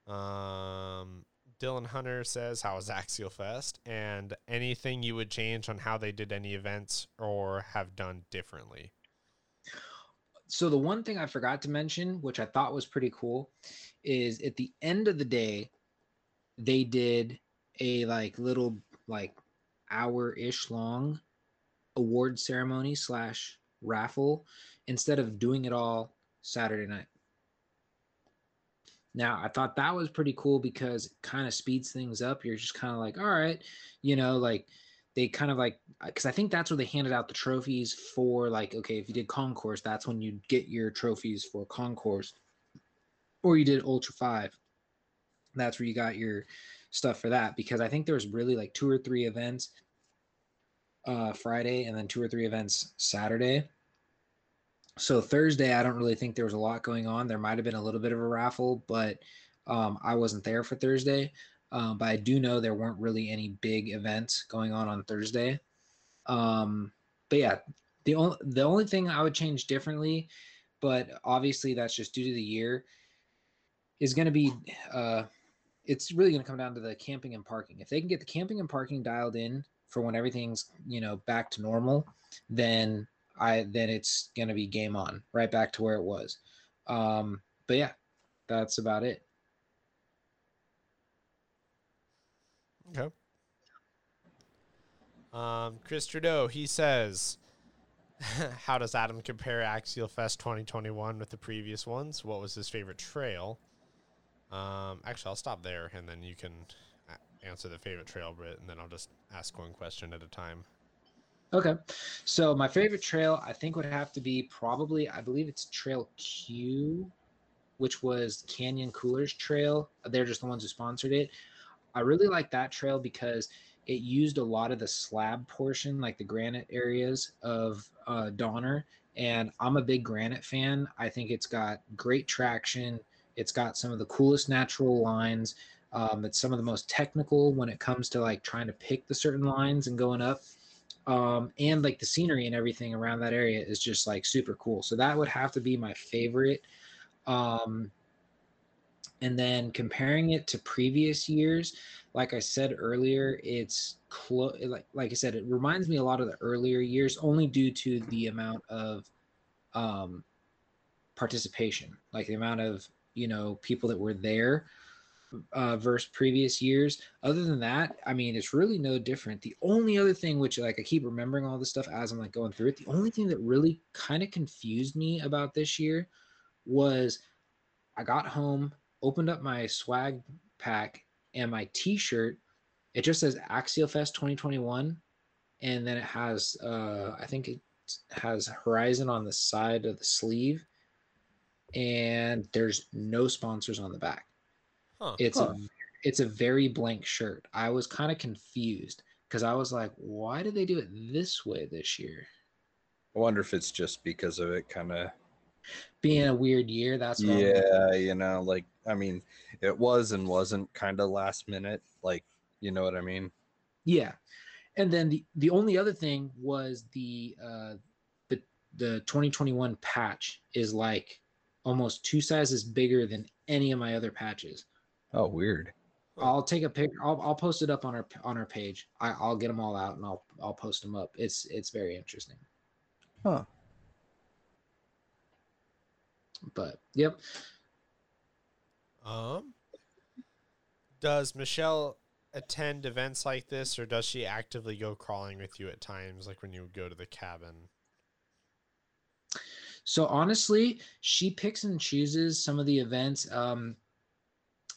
Um, Dylan Hunter says, How was Axial Fest? And anything you would change on how they did any events or have done differently? So, the one thing I forgot to mention, which I thought was pretty cool, is at the end of the day, they did a like little, like hour ish long award ceremony slash raffle instead of doing it all Saturday night. Now, I thought that was pretty cool because it kind of speeds things up. You're just kind of like, all right, you know, like they kind of like, because I think that's where they handed out the trophies for, like, okay, if you did Concours, that's when you get your trophies for Concours, or you did Ultra 5. That's where you got your stuff for that because I think there was really like two or three events uh Friday and then two or three events Saturday so Thursday, I don't really think there was a lot going on. There might have been a little bit of a raffle, but um, I wasn't there for Thursday. Um, but I do know there weren't really any big events going on on Thursday. Um, but yeah, the only the only thing I would change differently, but obviously that's just due to the year, is going to be uh, it's really going to come down to the camping and parking. If they can get the camping and parking dialed in for when everything's you know back to normal, then I then it's gonna be game on, right back to where it was. Um, but yeah, that's about it. Okay. Um, Chris Trudeau, he says, [laughs] "How does Adam compare Axial Fest 2021 with the previous ones? What was his favorite trail?" Um, actually, I'll stop there, and then you can answer the favorite trail bit, and then I'll just ask one question at a time. Okay. So my favorite trail, I think, would have to be probably, I believe it's Trail Q, which was Canyon Coolers Trail. They're just the ones who sponsored it. I really like that trail because it used a lot of the slab portion, like the granite areas of uh, Donner. And I'm a big granite fan. I think it's got great traction. It's got some of the coolest natural lines. Um, it's some of the most technical when it comes to like trying to pick the certain lines and going up um, and like the scenery and everything around that area is just like super cool. So that would have to be my favorite. Um, and then comparing it to previous years, like I said earlier, it's close. Like like I said, it reminds me a lot of the earlier years, only due to the amount of um, participation, like the amount of you know people that were there uh, versus previous years. Other than that, I mean, it's really no different. The only other thing, which like I keep remembering all this stuff as I'm like going through it, the only thing that really kind of confused me about this year was I got home, opened up my swag pack, and my T-shirt. It just says Axial Fest 2021, and then it has uh, I think it has Horizon on the side of the sleeve, and there's no sponsors on the back. Huh. It's Huh. a it's a very blank shirt. I was kind of confused because I was like, why did they do it this way this year? I wonder if it's just because of it kind of Being a weird year, that's what I'm- yeah, you know, like I mean, it was and wasn't kind of last minute, like you know what I mean? Yeah. And then the the only other thing was the uh the the 2021 patch is like almost two sizes bigger than any of my other patches. Oh, weird. I'll take a picture. I'll, I'll post it up on our on our page. I, I'll get them all out and I'll I'll post them up. It's it's very interesting. Huh. But yep. Um, does Michelle attend events like this, or does she actively go crawling with you at times, like when you go to the cabin? So honestly, she picks and chooses some of the events. Um,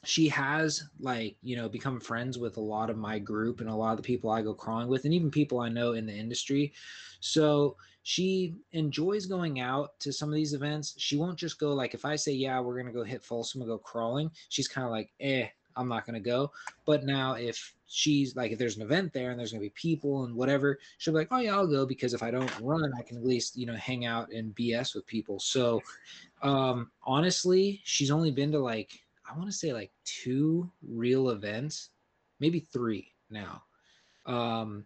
she has like you know become friends with a lot of my group and a lot of the people I go crawling with, and even people I know in the industry. So she enjoys going out to some of these events. She won't just go like if I say yeah we're gonna go hit Folsom and go crawling. She's kind of like eh I'm not gonna go. But now if she's like if there's an event there and there's gonna be people and whatever, she'll be like oh yeah I'll go because if I don't run I can at least you know hang out and BS with people. So um honestly she's only been to like I want to say like two real events, maybe three now. Um,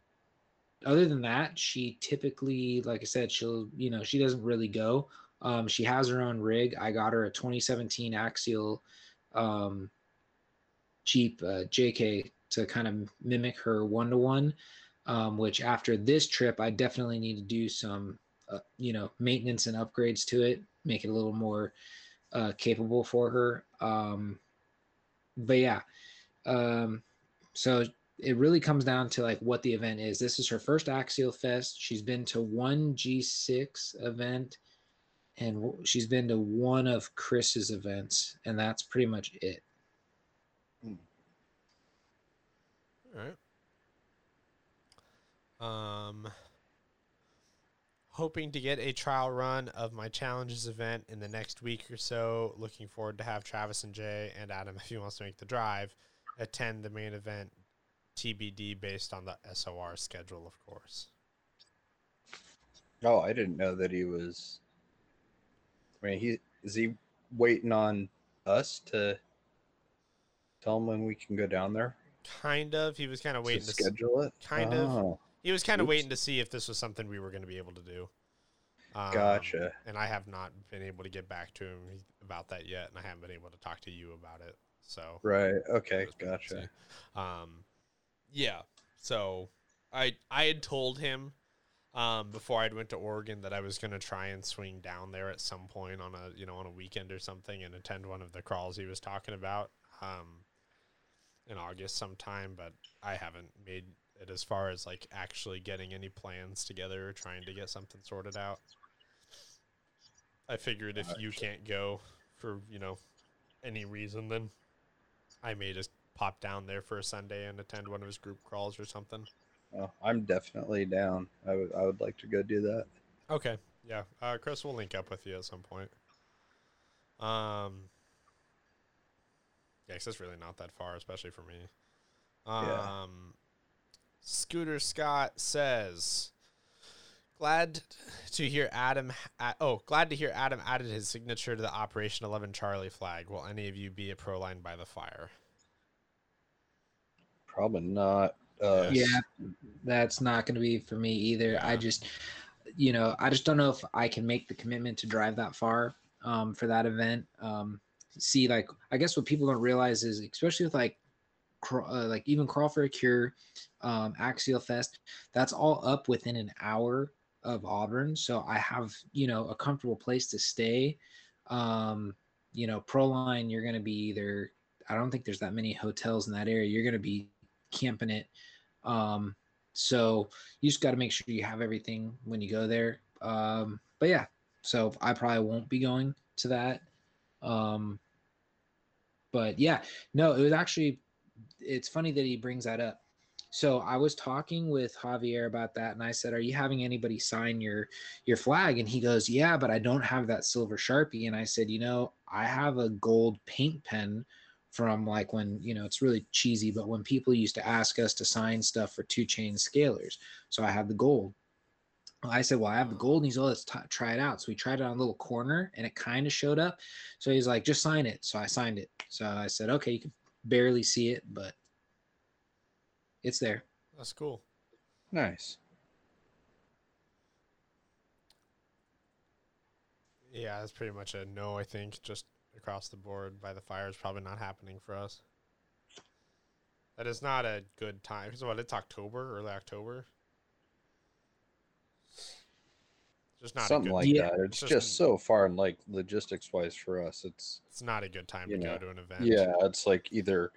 other than that, she typically, like I said, she'll, you know, she doesn't really go. Um, she has her own rig. I got her a 2017 Axial um, cheap uh, JK to kind of mimic her one to one. Which after this trip, I definitely need to do some, uh, you know, maintenance and upgrades to it, make it a little more uh, capable for her. Um, but yeah, um, so it really comes down to like what the event is. This is her first Axial Fest. She's been to one G6 event, and she's been to one of Chris's events, and that's pretty much it. All right. Um, hoping to get a trial run of my challenges event in the next week or so. Looking forward to have Travis and Jay and Adam, if he wants to make the drive, attend the main event. TBD based on the SOR schedule, of course. Oh, I didn't know that he was. I mean, he is he waiting on us to tell him when we can go down there Kind of. He was kind of waiting to to. s- schedule it. kind of. Oh. He was kind of Oops. waiting to see if this was something we were going to be able to do. Um, Gotcha. And I have not been able to get back to him about that yet, and I haven't been able to talk to you about it. So right. Okay. Just wait and Gotcha. Um, yeah. So I I had told him um, before I'd went to Oregon that I was going to try and swing down there at some point on a you know on a weekend or something and attend one of the crawls he was talking about um, in August sometime. But I haven't made it as far as like actually getting any plans together or trying to get something sorted out. I figured if you can't go for you know any reason, then I may just pop down there for a Sunday and attend one of his group crawls or something. Oh, I'm definitely down. I would. I would like to go do that. Okay. Yeah. Uh, Chris will link up with you at some point. Um. Yeah, 'cause it's really not that far, especially for me. Um. Yeah. Scooter Scott says, "Glad to hear Adam. a- oh, glad to hear Adam added his signature to the Operation Eleven Charlie flag. Will any of you be a Pro Line by the Fire? Probably not. Uh, Yeah, that's not going to be for me either. I just, you know, I just don't know if I can make the commitment to drive that far um, for that event. Um, see, like, I guess what people don't realize is, especially with like craw- uh, like even Crawl for a Cure, um, Axial Fest. That's all up within an hour of Auburn, so I have you know a comfortable place to stay. Um, you know, Proline, you're going to be either. I don't think there's that many hotels in that area. You're going to be camping it. Um, so you just got to make sure you have everything when you go there. Um, but yeah, so I probably won't be going to that. Um, but yeah, no, it was actually, it's funny that he brings that up. So I was talking with Javier about that, and I said, "Are you having anybody sign your your flag?" And he goes, "Yeah, but I don't have that silver sharpie." And I said, "You know, I have a gold paint pen from like when you know it's really cheesy, but when people used to ask us to sign stuff for two chain scalers, so I have the gold." I said, "Well, I have the gold." And he's, "Oh, let's t- try it out." So we tried it on a little corner, and it kind of showed up. So he's like, "Just sign it." So I signed it. So I said, "Okay, you can barely see it, but it's there." That's cool. Nice. Yeah, that's pretty much a no. I think just across the board by the fire is probably not happening for us. That is not a good time. So what? It's October, early October. Just not a Something good, like Yeah. that. It's Just- just so far and like logistics wise for us. It's It's not a good time to know, go to an event. yeah, it's like either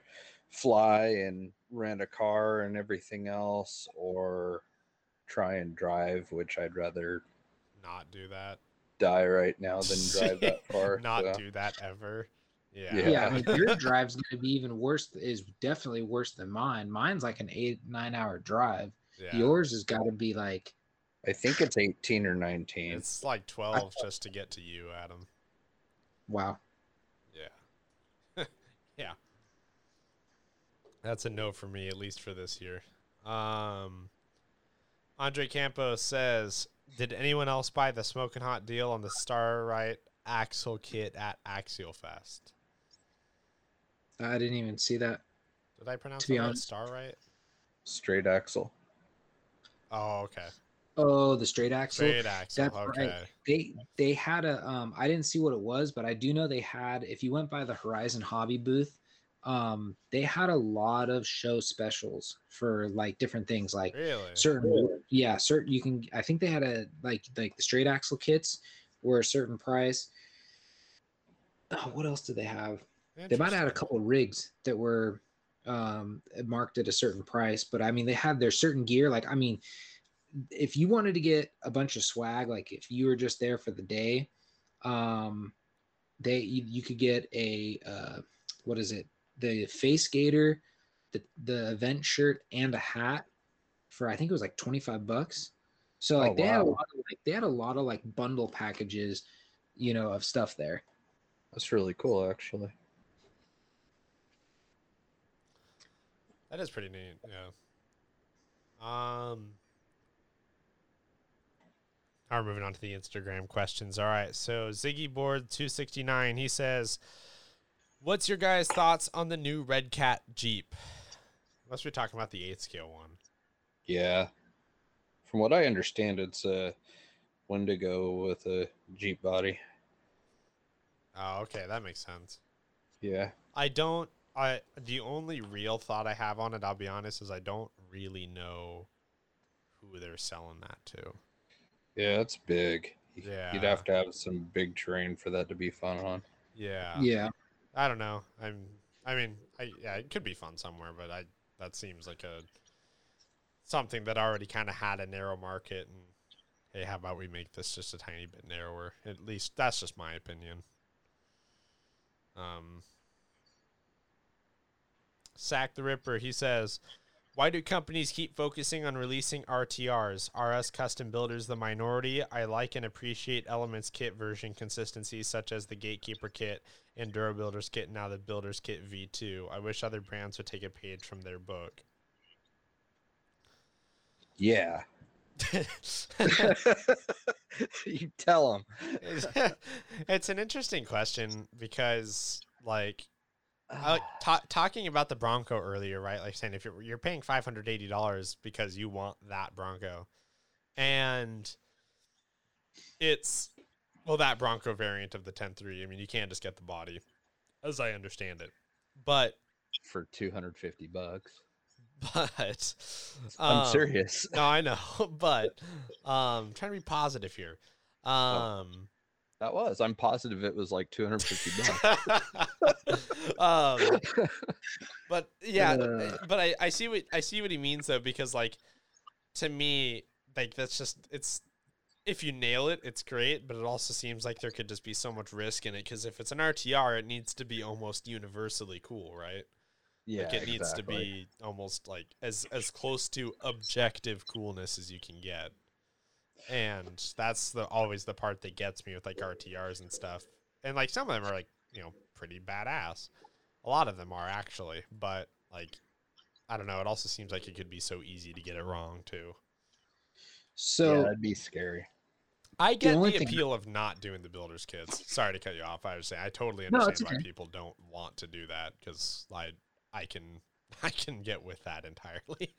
fly and rent a car and everything else, or try and drive, which I'd rather Not do that. die right now than drive that [laughs] far. not so. do that ever. Yeah. Yeah. Yeah, I [laughs] mean, your drive's going to be even worse. Is definitely worse than mine. Mine's like an eight nine hour drive. Yeah. Yours has got to be like I think it's 18 or 19. It's like twelve just to get to you, Adam. wow. Yeah. yeah. That's a no for me, at least for this year. Um, Andre Campos says, "Did anyone else buy the smoking hot deal on the Starlight Axle kit at Axial Fest?" I didn't even see that. Did I pronounce To be that right? Straight axle. Oh, okay. Oh, the straight axle. Straight axle. that's right. They they had a um I didn't see what it was, but I do know they had if you went by the Horizon Hobby booth, um they had a lot of show specials for like different things like Really? certain yeah certain you can i think they had a like like the straight axle kits were a certain price. Oh, what else did they have? They might have had a couple of rigs that were um marked at a certain price but i mean they had their certain gear like i mean if you wanted to get a bunch of swag like if you were just there for the day um they you, you could get a uh what is it the face gator the the event shirt and a hat for I think it was like 25 bucks. So like Oh, they had a lot of like they had a lot of like bundle packages, you know, of stuff there. That's really cool, actually. That is pretty neat. Yeah. Um. All right, moving on to the Instagram questions. All right, so Ziggy Board two sixty nine. He says, "What's your guys' thoughts on the new Redcat Jeep?" Unless we're talking about the eight scale one. Yeah. From what I understand, it's a Wendigo with a Jeep body. Oh, okay, that makes sense. Yeah. I don't. I the only real thought I have on it, I'll be honest, is I don't really know who they're selling that to. Yeah, it's big. Yeah. You'd have to have some big terrain for that to be fun on. Yeah. Yeah. I don't know. I'm. I mean, I yeah, it could be fun somewhere, but I that seems like a something that already kind of had a narrow market. And hey, how about we make this just a tiny bit narrower? At least that's just my opinion. Um, Sack the Ripper. He says, "Why do companies keep focusing on releasing RTRs? RS custom builders the minority? I like and appreciate Elements kit version consistency, such as the Gatekeeper kit and Builders kit, now the Builders kit V2. I wish other brands would take a page from their book." Yeah. [laughs] [laughs] you tell them. [laughs] it's, an interesting question because, like, [sighs] ta- talking about the Bronco earlier, right? Like saying if you're you're paying five hundred eighty dollars because you want that Bronco, and it's well that Bronco variant of the 10.3. I mean, you can't just get the body, as I understand it. But for 250 bucks. [laughs] But I'm um, serious. [laughs] No, I know, [laughs] but um, trying to be positive here. Um, That was. I'm positive it was like 250 bucks. um, but yeah, Uh. but I, I see what I see what he means though because like to me like that's just it's if you nail it it's great but it also seems like there could just be so much risk in it because if it's an RTR it needs to be almost universally cool right? Yeah, like it needs to be almost like as as close to objective coolness as you can get. And that's the always the part that gets me with like RTRs and stuff. And like some of them are like you know pretty badass. A lot of them are actually but like I don't know it also seems like it could be so easy to get it wrong too. So yeah, that'd be scary. I get the, thing- appeal of not doing the builders kits sorry to cut you off I was saying I totally No, understand it's why okay. people don't want to do that because I I can [laughs] I can get with that entirely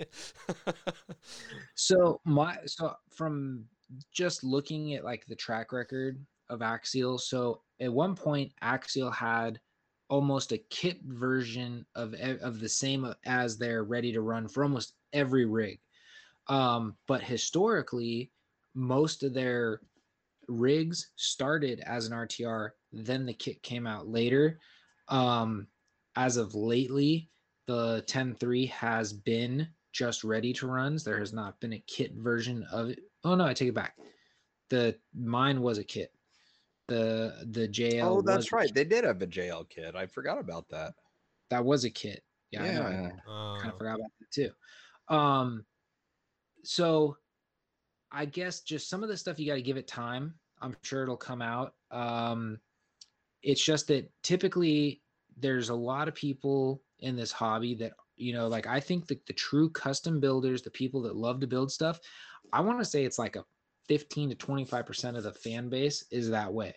[laughs] So my so from just looking at like the track record of Axial, so at one point Axial had almost a kit version of of the same as their ready to run for almost every rig. Um, but historically, most of their rigs started as an RTR, then the kit came out later. Um, as of lately, the 10.3 has been just ready to runs. There has not been a kit version of it. Oh no, I take it back. The mine was a kit. The the JL. Oh, that's a right. They did have a JL kit. I forgot about that. That was a kit. Yeah, I know. I kind Uh, of forgot about that too. Um, so I guess just some of the stuff you got to give it time. I'm sure it'll come out. Um, it's just that typically there's a lot of people in this hobby that you know, like I think that the true custom builders, the people that love to build stuff, I want to say it's like a 15 to 25 percent of the fan base is that way.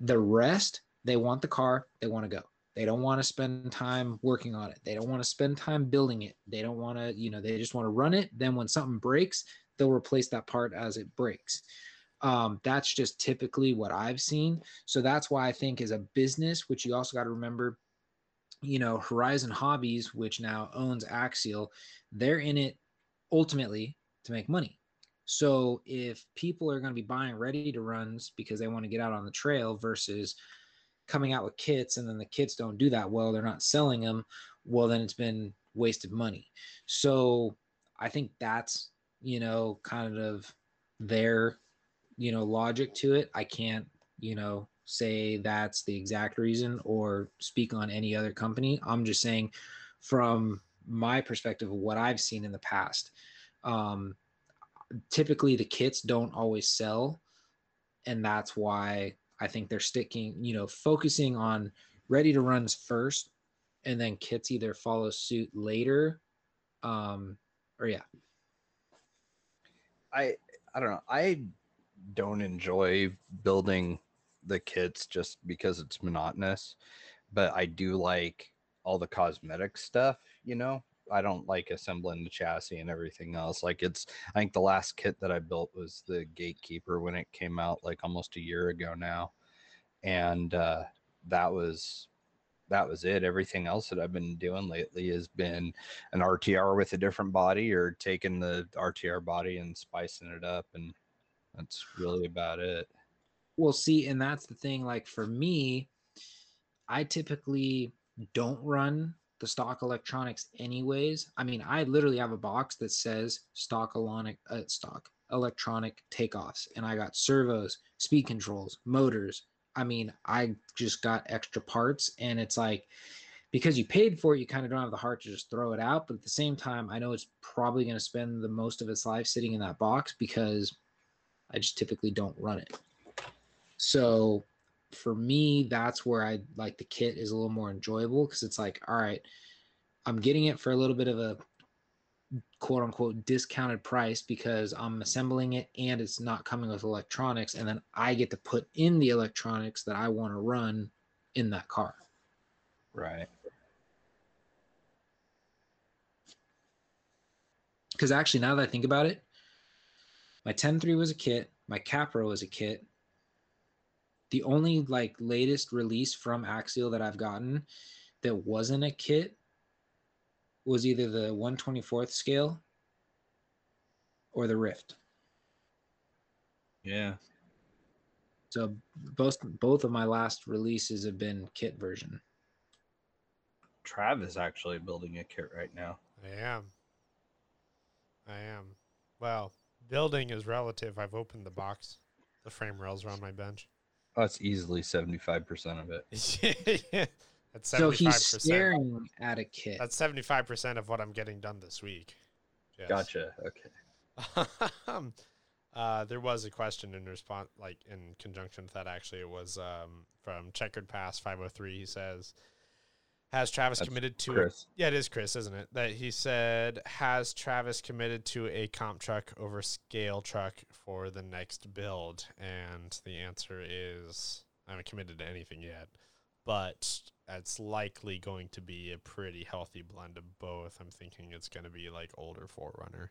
The rest, they want the car, they want to go. They don't want to spend time working on it. They don't want to spend time building it. They don't want to, you know, they just want to run it. Then when something breaks, they'll replace that part as it breaks. Um, that's just typically what I've seen. So that's why I think as a business, which you also got to remember, you know, Horizon Hobbies, which now owns Axial, they're in it ultimately to make money. So if people are going to be buying ready to runs because they want to get out on the trail versus coming out with kits and then the kits don't do that well, they're not selling them, well, then it's been wasted money. So I think that's, you know, kind of their, you know, logic to it. I can't, you know, say that's the exact reason or speak on any other company. I'm just saying from my perspective of what I've seen in the past. Um, typically the kits don't always sell and that's why i think they're sticking you know focusing on ready to runs first and then kits either follow suit later um or yeah I I don't know. I don't enjoy building the kits just because it's monotonous, but I do like all the cosmetic stuff, you know. I don't like assembling the chassis and everything else. Like it's I think the last kit that I built was the gatekeeper when it came out like almost a year ago now. And uh that was that was it. Everything else that I've been doing lately has been an RTR with a different body or taking the RTR body and spicing it up and that's really about it. well see and that's the thing like for me i typically don't run the stock electronics anyways i mean i literally have a box that says stock electronic uh, stock electronic takeoffs and i got servos speed controls motors i mean i just got extra parts and it's like because you paid for it you kind of don't have the heart to just throw it out but at the same time i know it's probably going to spend the most of its life sitting in that box because i just typically don't run it. So for me, that's where I like the kit is a little more enjoyable because it's like, all right, I'm getting it for a little bit of a quote unquote discounted price because I'm assembling it and it's not coming with electronics. And then I get to put in the electronics that I want to run in that car. Right. Because actually, now that I think about it, my 10.3 was a kit, my Capra was a kit. The only like latest release from Axial that I've gotten that wasn't a kit was either the 124th scale or the Ryft. Yeah. So both both of my last releases have been kit version. Trav is actually building a kit right now. I am. I am. Well, building is relative. I've opened the box. The frame rails are on my bench. Oh, it's easily 75% of it. [laughs] [laughs] yeah. That's So he's 75%. staring at a kit. That's 75% of what I'm getting done this week. Yes. Gotcha. Okay. um, [laughs] uh, there was a question in response, like in conjunction with that. Actually, it was um, from Checkered Pass 503. He says, "Has Travis That's committed to? Chris. Yeah, it is Chris, isn't it? That he said, has Travis committed to a comp truck over scale truck for the next build? And the answer is, I haven't committed to anything yet, but it's likely going to be a pretty healthy blend of both. I'm thinking it's going to be like older 4Runner.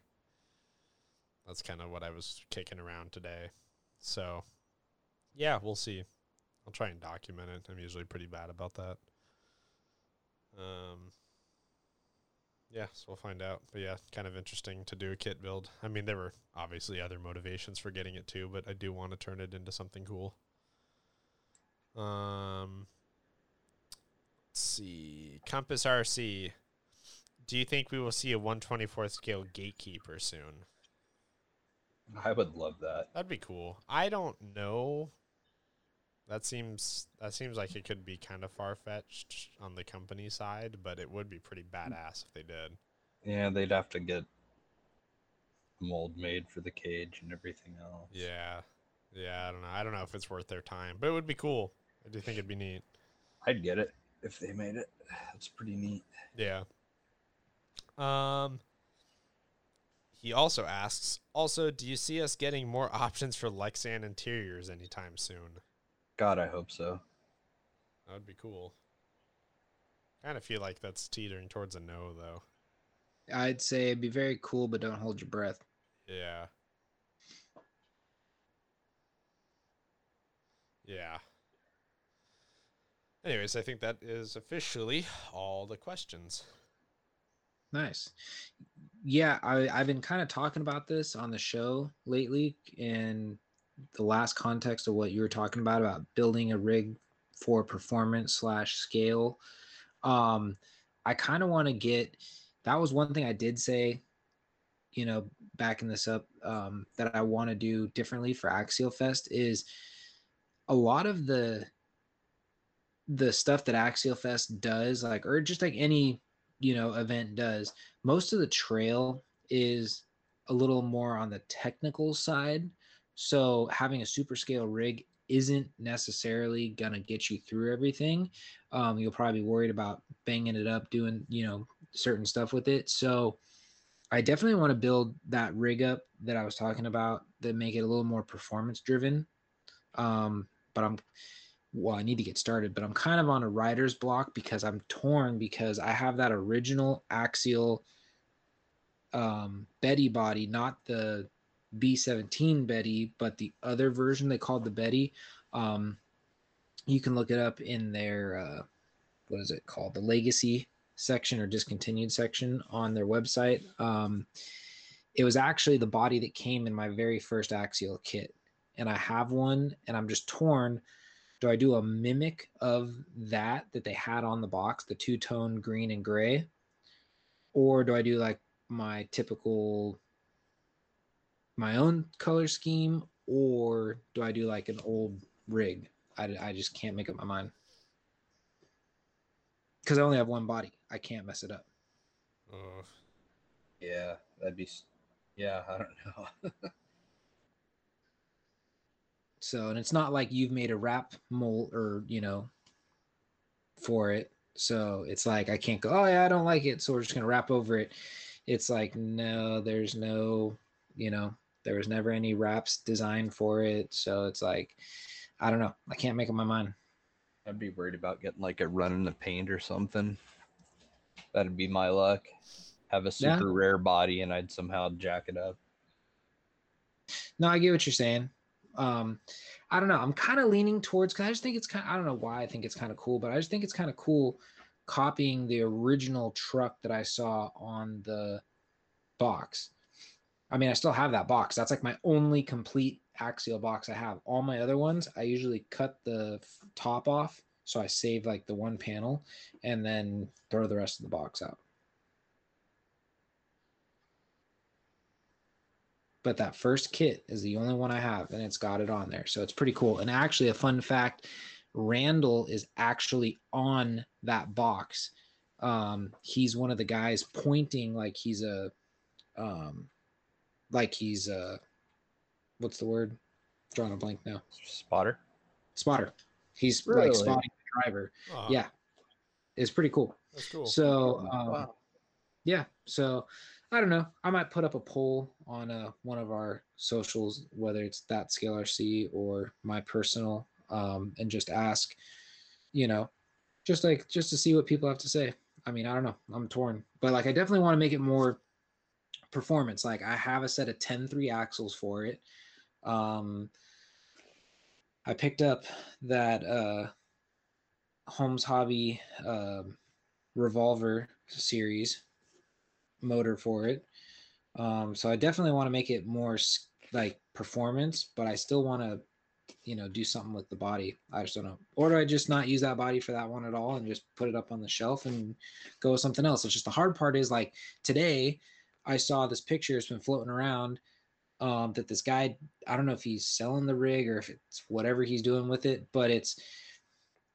That's kind of what I was kicking around today. So, yeah, we'll see. I'll try and document it. I'm usually pretty bad about that. Um, yeah, so we'll find out. But yeah, kind of interesting to do a kit build. I mean, there were obviously other motivations for getting it too, but I do want to turn it into something cool. Um, let's see. Compass RC. Do you think we will see a 124th scale gatekeeper soon? I would love that. That'd be cool. I don't know. That seems that seems like it could be kind of far fetched on the company side, but it would be pretty badass if they did. Yeah, they'd have to get mold made for the cage and everything else. Yeah, yeah. I don't know. I don't know if it's worth their time, but it would be cool. I do think it'd be neat. I'd get it if they made it. That's pretty neat. Yeah. Um. He also asks, also, do you see us getting more [laughs] options for Lexan interiors anytime soon? God, I hope so. That would be cool. Kind of feel like that's teetering towards a no, though. I'd say it'd be very cool, but don't hold your breath. Yeah. Yeah. Anyways, I think that is officially all the questions. Nice. Yeah, I, I've been kind of talking about this on the show lately in the last context of what you were talking about about building a rig for performance slash scale. Um, I kind of want to get that was one thing I did say, you know, backing this up, um, that I want to do differently for Axial Fest is a lot of the the stuff that Axial Fest does, like or just like any you know event does most of the trail is a little more on the technical side. So having a super scale rig isn't necessarily gonna get you through everything. Um, you'll probably be worried about banging it up doing you know certain stuff with it. So i definitely want to build that rig up that i was talking about that make it a little more performance driven. Um, but i'm well, I need to get started, but I'm kind of on a writer's block because I'm torn because I have that original axial um, Betty body, not the B17 Betty, but the other version they called the Betty. Um, you can look it up in their, uh, what is it called? The legacy section or discontinued section on their website. Um, it was actually the body that came in my very first axial kit. And I have one and I'm just torn do I do a mimic of that that they had on the box, the two tone green and gray? Or do I do like my typical, my own color scheme? Or do I do like an old rig? I, I just can't make up my mind. Because I only have one body. I can't mess it up. Ugh. Yeah, that'd be. Yeah, I don't know. [laughs] So, and it's not like you've made a wrap mold or, you know, for it. So it's like, I can't go, oh, yeah, I don't like it. So we're just going to wrap over it. It's like, no, there's no, you know, there was never any wraps designed for it. So it's like, I don't know. I can't make up my mind. I'd be worried about getting like a run in the paint or something. That'd be my luck. Have a Yeah. super rare body and I'd somehow jack it up. No, I get what you're saying. Um, I don't know. I'm kind of leaning towards because I just think it's kind. I don't know why I think it's kind of cool, but I just think it's kind of cool copying the original truck that I saw on the box. I mean, I still have that box. That's like my only complete axial box I have. All my other ones, I usually cut the top off. So I save like the one panel and then throw the rest of the box out. But that first kit is the only one I have and it's got it on there. So it's pretty cool. And actually, a fun fact Randall is actually on that box. Um, he's one of the guys pointing like he's a, um, like he's a, what's the word? Drawing a blank now. Spotter. Spotter. He's Really? like spotting the driver. Oh, Yeah, it's pretty cool. That's cool. So, um, Wow. yeah. So I don't know. I might put up a poll on uh, one of our socials, whether it's that scale RC or my personal, um, and just ask, you know, just like just to see what people have to say. I mean, I don't know. I'm torn, but like I definitely want to make it more performance. Like I have a set of 10 3 axles for it. Um, I picked up that uh, Holmes Hobby um, revolver series motor for it. Um, so I definitely want to make it more like performance, but I still want to, you know, do something with the body. I just don't know. Or do I just not use that body for that one at all and just put it up on the shelf and go with something else? It's just the hard part is like today I saw this picture, it's been floating around. Um, that this guy, I don't know if he's selling the rig or if it's whatever he's doing with it, but it's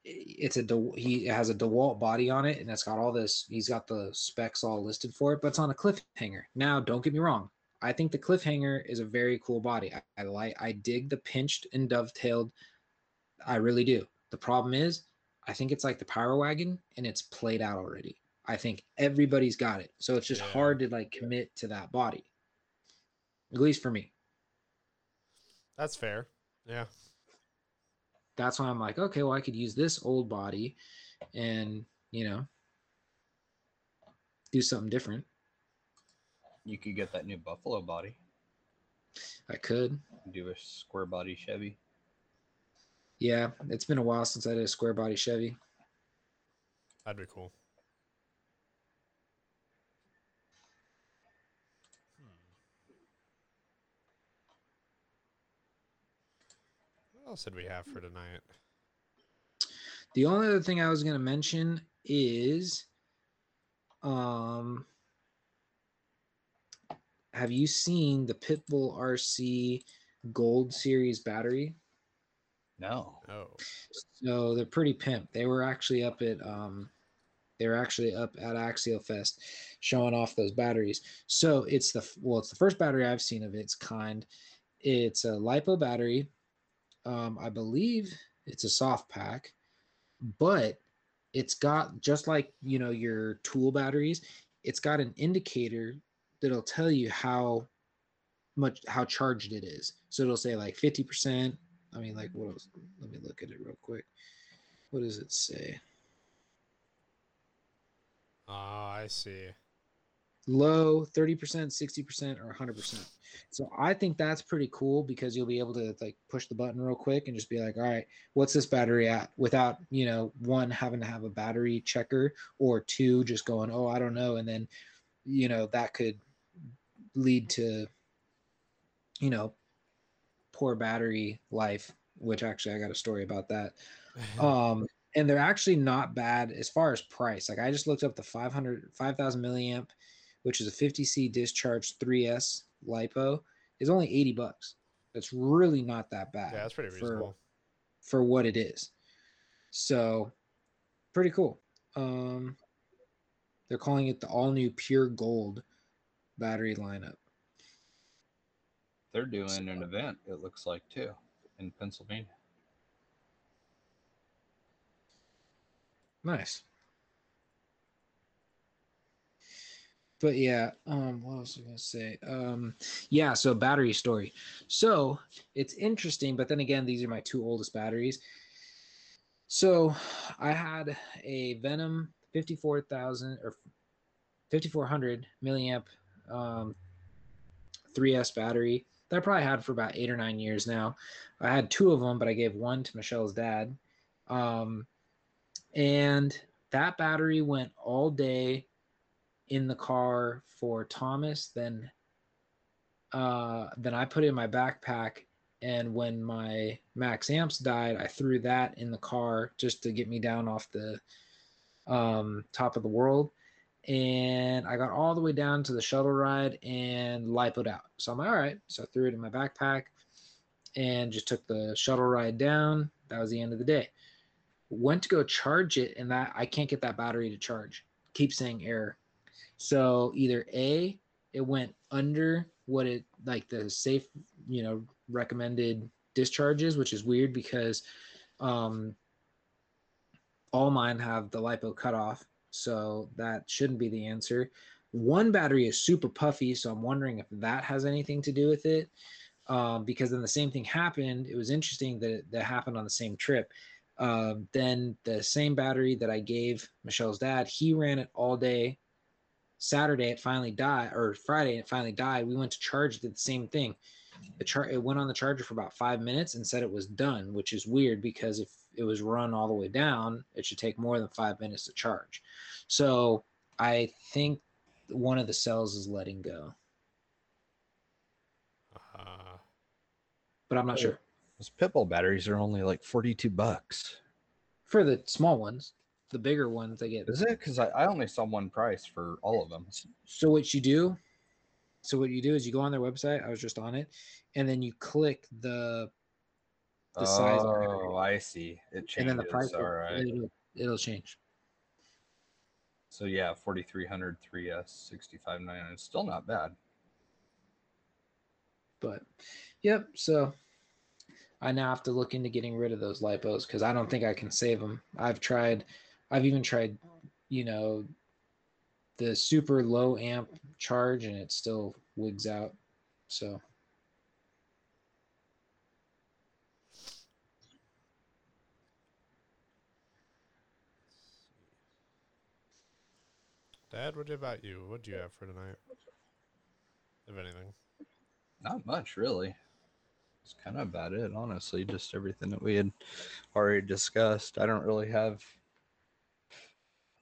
it's a De- he has a DeWalt body on it, and it's got all this. He's got the specs all listed for it, but it's on a cliffhanger. Now, don't get me wrong. I think the cliffhanger is a very cool body. I, I like. I dig the pinched and dovetailed. I really do. The problem is, I think it's like the Power Wagon, and it's played out already. I think everybody's got it, so it's just Yeah. hard to like commit to that body. At least for me. That's fair. Yeah. That's why I'm like, okay, well, I could use this old body and, you know, do something different. You could get that new Buffalo body. I could. Do a square body Chevy. Yeah, it's been a while since I did a square body Chevy. That'd be cool. Else did we have for tonight? The only other thing I was going to mention is um have you seen the Pitbull RC Gold Series battery? No. Oh, So they're pretty pimp. They were actually up at um they were actually up at Axialfest showing off those batteries. So it's the well, it's the first battery I've seen of its kind. It's a lipo battery. Um, I believe it's a soft pack, but it's got just like you know your tool batteries, it's got an indicator that'll tell you how much how charged it is. So it'll say like 50%, I mean, like, what else? Let me look at it real quick. What does it say? ah, I see. Low, 30%, 60%, or 100%. So I think that's pretty cool because you'll be able to like push the button real quick and just be like, all right, what's this battery at? Without, you know, one having to have a battery checker or two just going, oh, I don't know. And then, you know, that could lead to, you know, poor battery life, which actually I got a story about that. [laughs] um and they're actually not bad as far as price like i just looked up the 500 5000 milliamp which is a 50c discharge 3s lipo is only 80 bucks that's really not that bad yeah, that's pretty for- reasonable. for what it is so pretty cool um they're calling it the all new pure gold battery lineup They're doing an event, it looks like, too, in Pennsylvania. Nice. But yeah, um, what else was I gonna say? Um, yeah, so battery story. So it's interesting, but then again, these are my two oldest batteries. So I had a Venom 54,000 or 5400 milliamp um, 3S battery that I probably had for about eight or nine years now. I had two of them, but I gave one to Michelle's dad. Um, and that battery went all day in the car for Thomas. Then, uh, then I put it in my backpack. And when my MaxAmps died, I threw that in the car just to get me down off the um, top of the world. And I got all the way down to the shuttle ride and lipoed out. So I'm like, all right. So I threw it in my backpack and just took the shuttle ride down. That was the end of the day. Went to go charge it, and that I can't get that battery to charge. Keep saying error. So either A, it went under what it like the safe, you know, recommended discharges, which is weird because um, all mine have the lipo cutoff, so that shouldn't be the answer. One battery is super puffy, so I'm wondering if that has anything to do with it. Um, because then the same thing happened. It was interesting that it, that happened on the same trip. Um, then the same battery that I gave Michelle's dad, he ran it all day. Saturday it finally died, or Friday it finally died. We went to charge, did the same thing. The char- it went on the charger for about five minutes and said it was done, which is weird because if it was run all the way down, it should take more than five minutes to charge. So I think one of the cells is letting go, Uh, but I'm not sure. Those Pitbull batteries are only like 42 bucks. For the small ones, the bigger ones they get. Is it? Because I, I only saw one price for all of them. So what you do, so what you do is you go on their website. I was just on it, and then you click the the size of the battery. Oh, I see. It and changes. then the price all will- right. it'll, it'll change. So yeah, 4300 3S 6599. It's still not bad. But yep, so I now have to look into getting rid of those lipos because I don't think I can save them. I've tried, I've even tried, you know, the super low amp charge and it still wigs out. So Dad, what about you? What do you have for tonight? If anything. Not much, really. It's kind of about it, honestly. Just everything that we had already discussed. I don't really have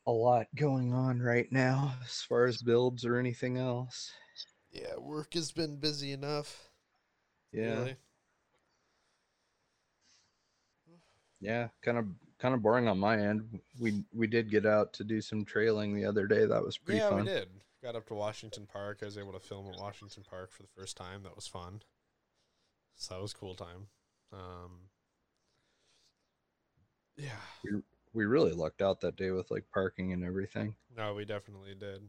a lot going on right now as far as builds or anything else. Yeah, work has been busy enough. Yeah, really. yeah, kind of kind of boring on my end. We we did get out to do some trailing the other day. That was pretty yeah, fun. we did. Got up to Washington Park. I was able to film at Washington Park for the first time. That was fun. So that was a cool time. Um, yeah. We really lucked out that day with like parking and everything. No, we definitely did.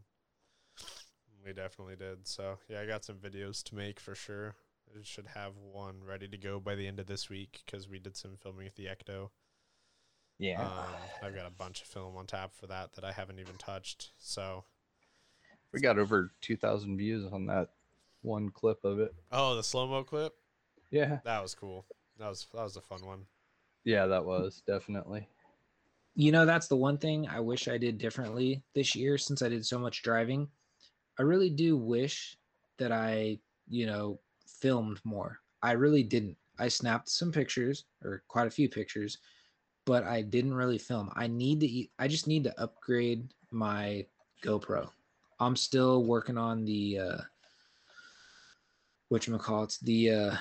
We definitely did. So yeah, I got some videos to make for sure. I should have one ready to go by the end of this week because we did some filming at the Ecto. Yeah. Um, I've got a bunch of film on tap for that that I haven't even touched. So we got over 2,000 views on that one clip of it. oh, the slow mo clip Yeah. that was cool. That was that was a fun one. Yeah, that was definitely. You know, that's the one thing I wish I did differently this year since I did so much driving. I really do wish that I, you know, filmed more. I really didn't. I snapped some pictures or quite a few pictures, but I didn't really film. I need to I just need to upgrade my GoPro. I'm still working on the uh whatchamacallits, the uh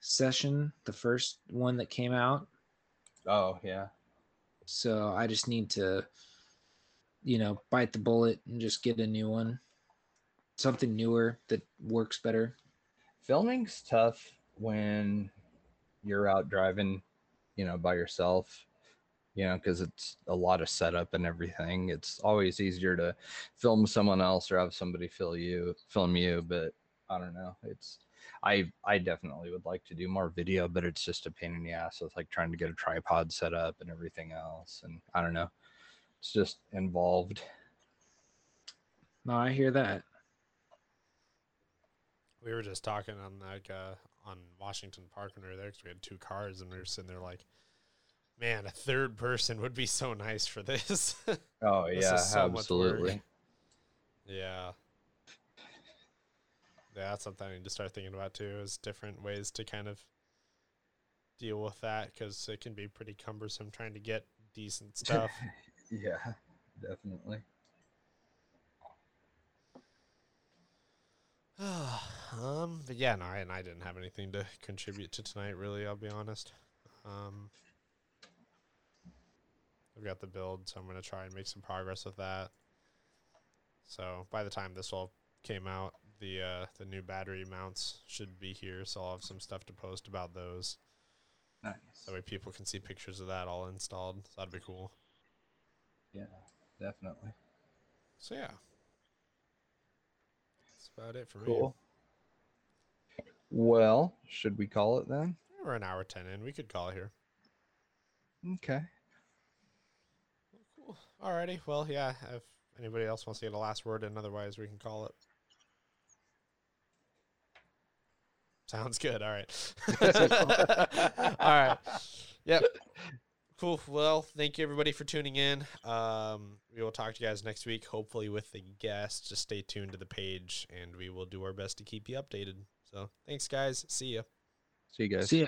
session, the first one that came out. Oh, yeah. So I just need to, you know, bite the bullet and just get a new one, something newer that works better. Filming's tough when you're out driving, you know, by yourself, you know, because it's a lot of setup and everything. It's always easier to film someone else or have somebody film you, film you, but I don't know. It's I I definitely would like to do more video, but it's just a pain in the ass with like trying to get a tripod set up and everything else. And I don't know. It's just involved. No, I hear that. We were just talking on like uh, on Washington Park when we were there because we had two cars and we were sitting there like, man, a third person would be so nice for this. [laughs] Oh This yeah, is so absolutely. yeah. Yeah, that's something I need to start thinking about too. Is different ways to kind of deal with that because it can be pretty cumbersome trying to get decent [laughs] stuff. Yeah, definitely. [sighs] um, but yeah, no, I, and I didn't have anything to contribute to tonight. Really, I'll be honest. Um, I've got the build, so I'm gonna try and make some progress with that. So by the time this all came out, the uh, the new battery mounts should be here. So I'll have some stuff to post about those. Nice. That way people can see pictures of that all installed. So that'd be cool. Yeah, definitely. So yeah, that's about it for me. Cool. Well, should we call it then? We're an hour ten in. We could call it here. Okay. Cool. Alrighty. Well, yeah. If anybody else wants to get a last word, and otherwise we can call it. Sounds good. All right. [laughs] All right. Yep. Cool. Well, thank you everybody for tuning in. Um, we will talk to you guys next week, hopefully with the guest. Just stay tuned to the page, and we will do our best to keep you updated. So, thanks, guys. See ya. See you guys. See ya.